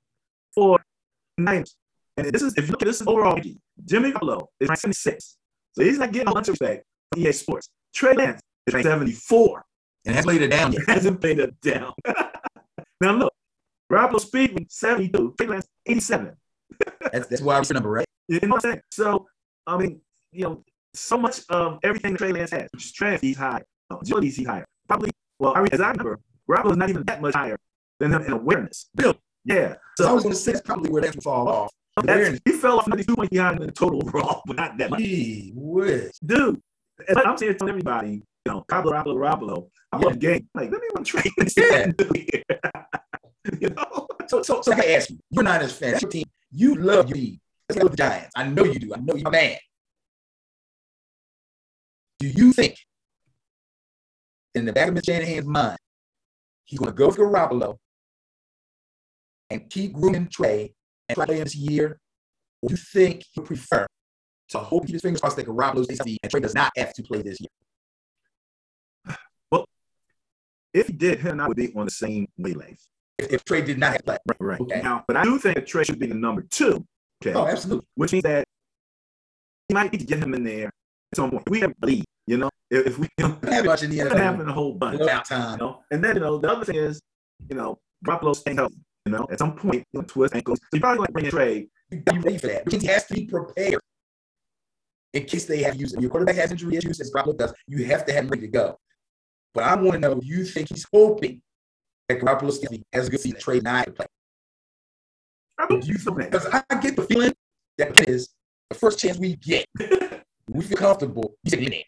for Niners, and this is if you look at this is overall ranking. Jimmy Garoppolo is ranked 76, so he's not getting a bunch of respect from EA Sports. Trey Lance is ranked 74. and has laid it down He [laughs] yet. hasn't played it down. [laughs] now look, Garoppolo speed 72, Trey Lance 87. That's, that's why I was number right. You know what I'm saying? So, I mean, you know, so much of everything Trey Lance has, strength, he's high, uh, agility, he's higher. Probably, well, I mean, as I remember, Garoppolo's not even that much higher than him in awareness. Really? Yeah. So I was going to say that's probably where that would fall off. That's, he fell off 92 points behind in the total overall, but not that much. Gee whiz. Dude, and I'm saying to everybody, you know, Garoppolo, Garoppolo, Garoppolo. I'm Yeah. the game. Like, let me run Trey Lance. Yeah. [laughs] you know? So, so, so I ask you, you're not as fan. That's your team. You love go with the Giants. I know you do. I know you're a man. Do you think in the back of Mr. Shanahan's mind, he's going to go with Garoppolo and keep grooming Trey and try to play this year? Or do you think he'll prefer to hope keep his fingers crossed that Garoppolo healthy and Trey does not have to play this year? Well, if he did, him and I would be on the same wavelength. If, Trey did not have to play. Right, right. Okay. Now, but I do think that Trey should be the number two. Okay. Oh, absolutely. which means that he might need to get him in there at some point. We have a lead, you know, if, if we don't Not much in the have NFL. a whole bunch, you time. know. And then, you know, the other thing is, you know, Garoppolo staying healthy, you know, at some point, you know, twist ankles. So you probably like bring in Trey. You be ready for that. Means he has to be prepared in case they have used it. Your quarterback has injury issues, as Garoppolo does. You have to have him ready to go. But I want to know, you think he's hoping that Garoppolo Skinny has a good season, Trey to play? I don't you so that. Because I get the feeling that it is the first chance we get, [laughs] we feel comfortable, he's in it.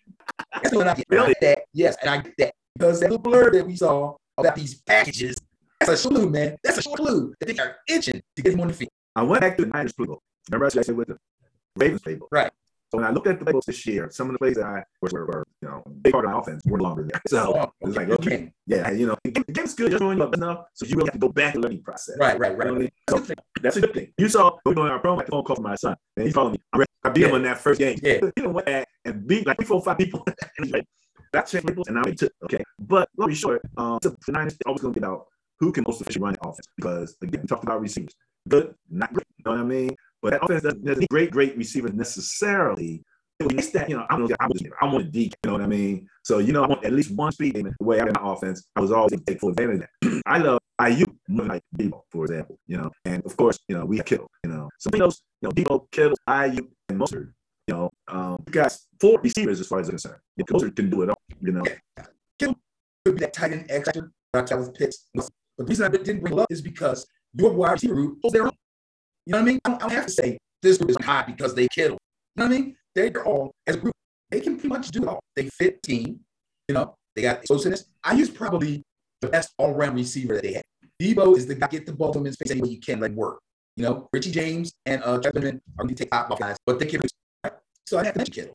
That's what I get. Really? I get that, yes, and I get that. Because that little blur that we saw about these packages, that's a clue, man. That's a clue that they are itching to get him on the field. I went back to the Niners playbook. Remember I said with the Ravens playbook. Right. So when I looked at the playbooks this year, some of the plays that I were, were you know, big part of my offense were longer there. So Oh, it's like, okay. yeah, you know, the game- the game's good, just you up enough, so you really have to go back and learning process. Right, right, You right. know I mean? So that's a good thing. You saw we doing our promo, the phone call from my son, and he's calling me. I beat him Yeah. in that first game. Yeah. [laughs] He done went back and beat like three, four, five people. [laughs] and he's like, that changed people, and now he took. Okay, but long story short, um, so the Niners are always going to be out who can most efficiently run the offense because again, we talked about receivers, good, not great. You know what I mean? But that offense doesn't doesn't need great, great receivers necessarily. It was that you know, I don't know, I was I want a D, you know what I mean? So you know, I want at least one speed game the way I in my offense. I was always take full advantage of that. [clears throat] I love Aiyuk more like Deebo, for example, you know, and of course, you know, we have Kittle, you know, some of those, you know, Deebo, Kittle, Aiyuk, and Mostert, you know, um, you got four receivers as far as I'm concerned. Yeah, Mostert can do it all, you know. could be that tight end X factor that Travis Pitts. But the reason I didn't bring it up is because your wide receiver group holds their own. You know what I mean? I don't, I don't have to say this group is high because they kittle. You know what I mean? They're all as a group. They can pretty much do it all. They fit team. You know, they got explosiveness. I use probably the best all-around receiver that they have. Deebo is the guy get the ball him in space any way you can, him work. You know, Richie James and uh Kevin are going to take top off guys, but they can. Right? So I have to mention Kittle.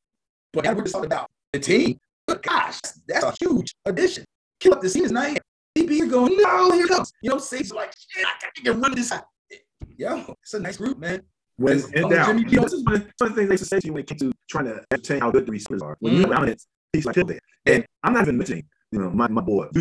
But now we're just talking about the team. But gosh, that's a huge addition. Kill up the scene is not here. DB are going, no, here comes. You know, Sage's like, shit, I got to get run this side. Yo, it's a nice group, man. When in only doubt, Jimmy you know, this is one of, one of the things they used to say to you when it came to trying to ascertain how good the receivers are. When you Mhm. have dominance, he's like Kittle there. And I'm not even mentioning, you know, my, my boy. [laughs]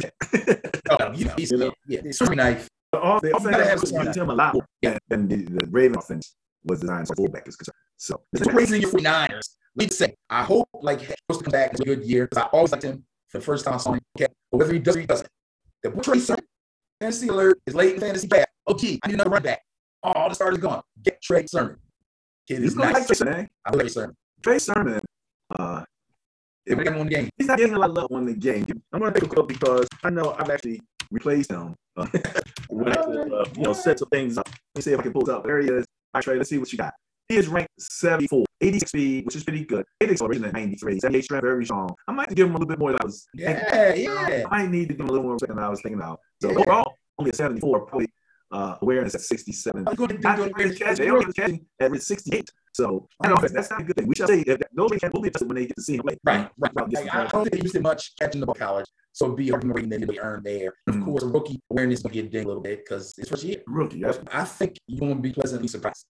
Oh, you know, he's, You know? yeah, it's a knife. But all the offense gotta have was him a lot more Yeah. than the, the Raven offense was designed for fullback is concerned. So It's raising your 49ers. Let me say, I hope like he's supposed to come back. It's a good year because I always liked him for the first time I saw him. Okay, but whether he does or he doesn't, the boy Trey Sermon, fantasy alert is late in fantasy draft. Oh, gee, I need another run back. All the starters gone. Get Trey Sermon. Kid is nice. like Trey Sermon. I love Trey Sermon. Trey Sermon, uh, If we on the game, he's not getting a lot of love on the game. I'm gonna take a look because I know I've actually replaced him. Uh, [laughs] when I, uh, you know, set some things up. Let me see if I can pull it up. There he is. All right, Trey, let's see what you got. He is ranked 74, 86 speed, which is pretty good. 8 acceleration at 93, 78 strength, very strong. I might give him a little bit more than I was yeah, yeah. I might need to give him a little more than I was thinking about. So overall, only a 74, probably uh, awareness at 67. I'm going to do I doing think. They don't catching at 68. So I don't know that's not a good thing. We shall say if those things will be adjusted when they get to see him play. Right, right. About this Like, I don't think he used it much catching the ball college, so it'd be a rating that they earned there. Of Mhm. course, rookie awareness will get dinged a little bit because it's first year. Rookie. Yes. I think you won't be pleasantly surprised.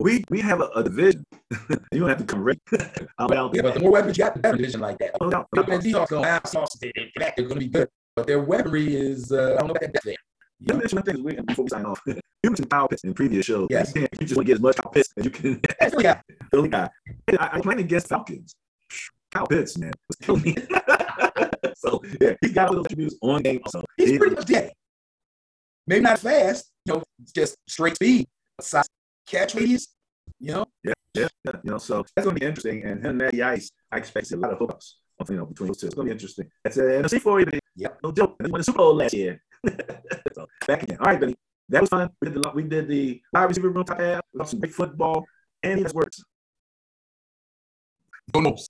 We we have a, a division. [laughs] you don't have to come ready. [laughs] I'm Yeah, but the more weapons you got, the better division like that. No doubt. The Seahawks going, Seahawks, they- they- they're going to be good, but their weaponry is, uh, I don't know about that there. You mentioned one thing we- before we sign off. [laughs] You mentioned Kyle Pitts in previous shows. Yes. You just want to get as much Kyle Pitts as you can. [laughs] That's what I got. Philly guy. I, I played against Falcons. Kyle Pitts, man, was killing me. so yeah, he got those attributes on game. Also, He's He- pretty much dead. Maybe not fast, you know, just straight speed, size, catch radius, you know. Yeah, yeah, yeah. You know, so that's gonna be interesting. And him and Ice, I expect a lot of hookups. You know, between those two, it's gonna be interesting. That's an NFC for you. Yep. No joke. They won the Super Bowl last year. So back again. All right, Benny. That was fun. We did the we did the wide receiver room top half. We some great football, and it works. Who knows?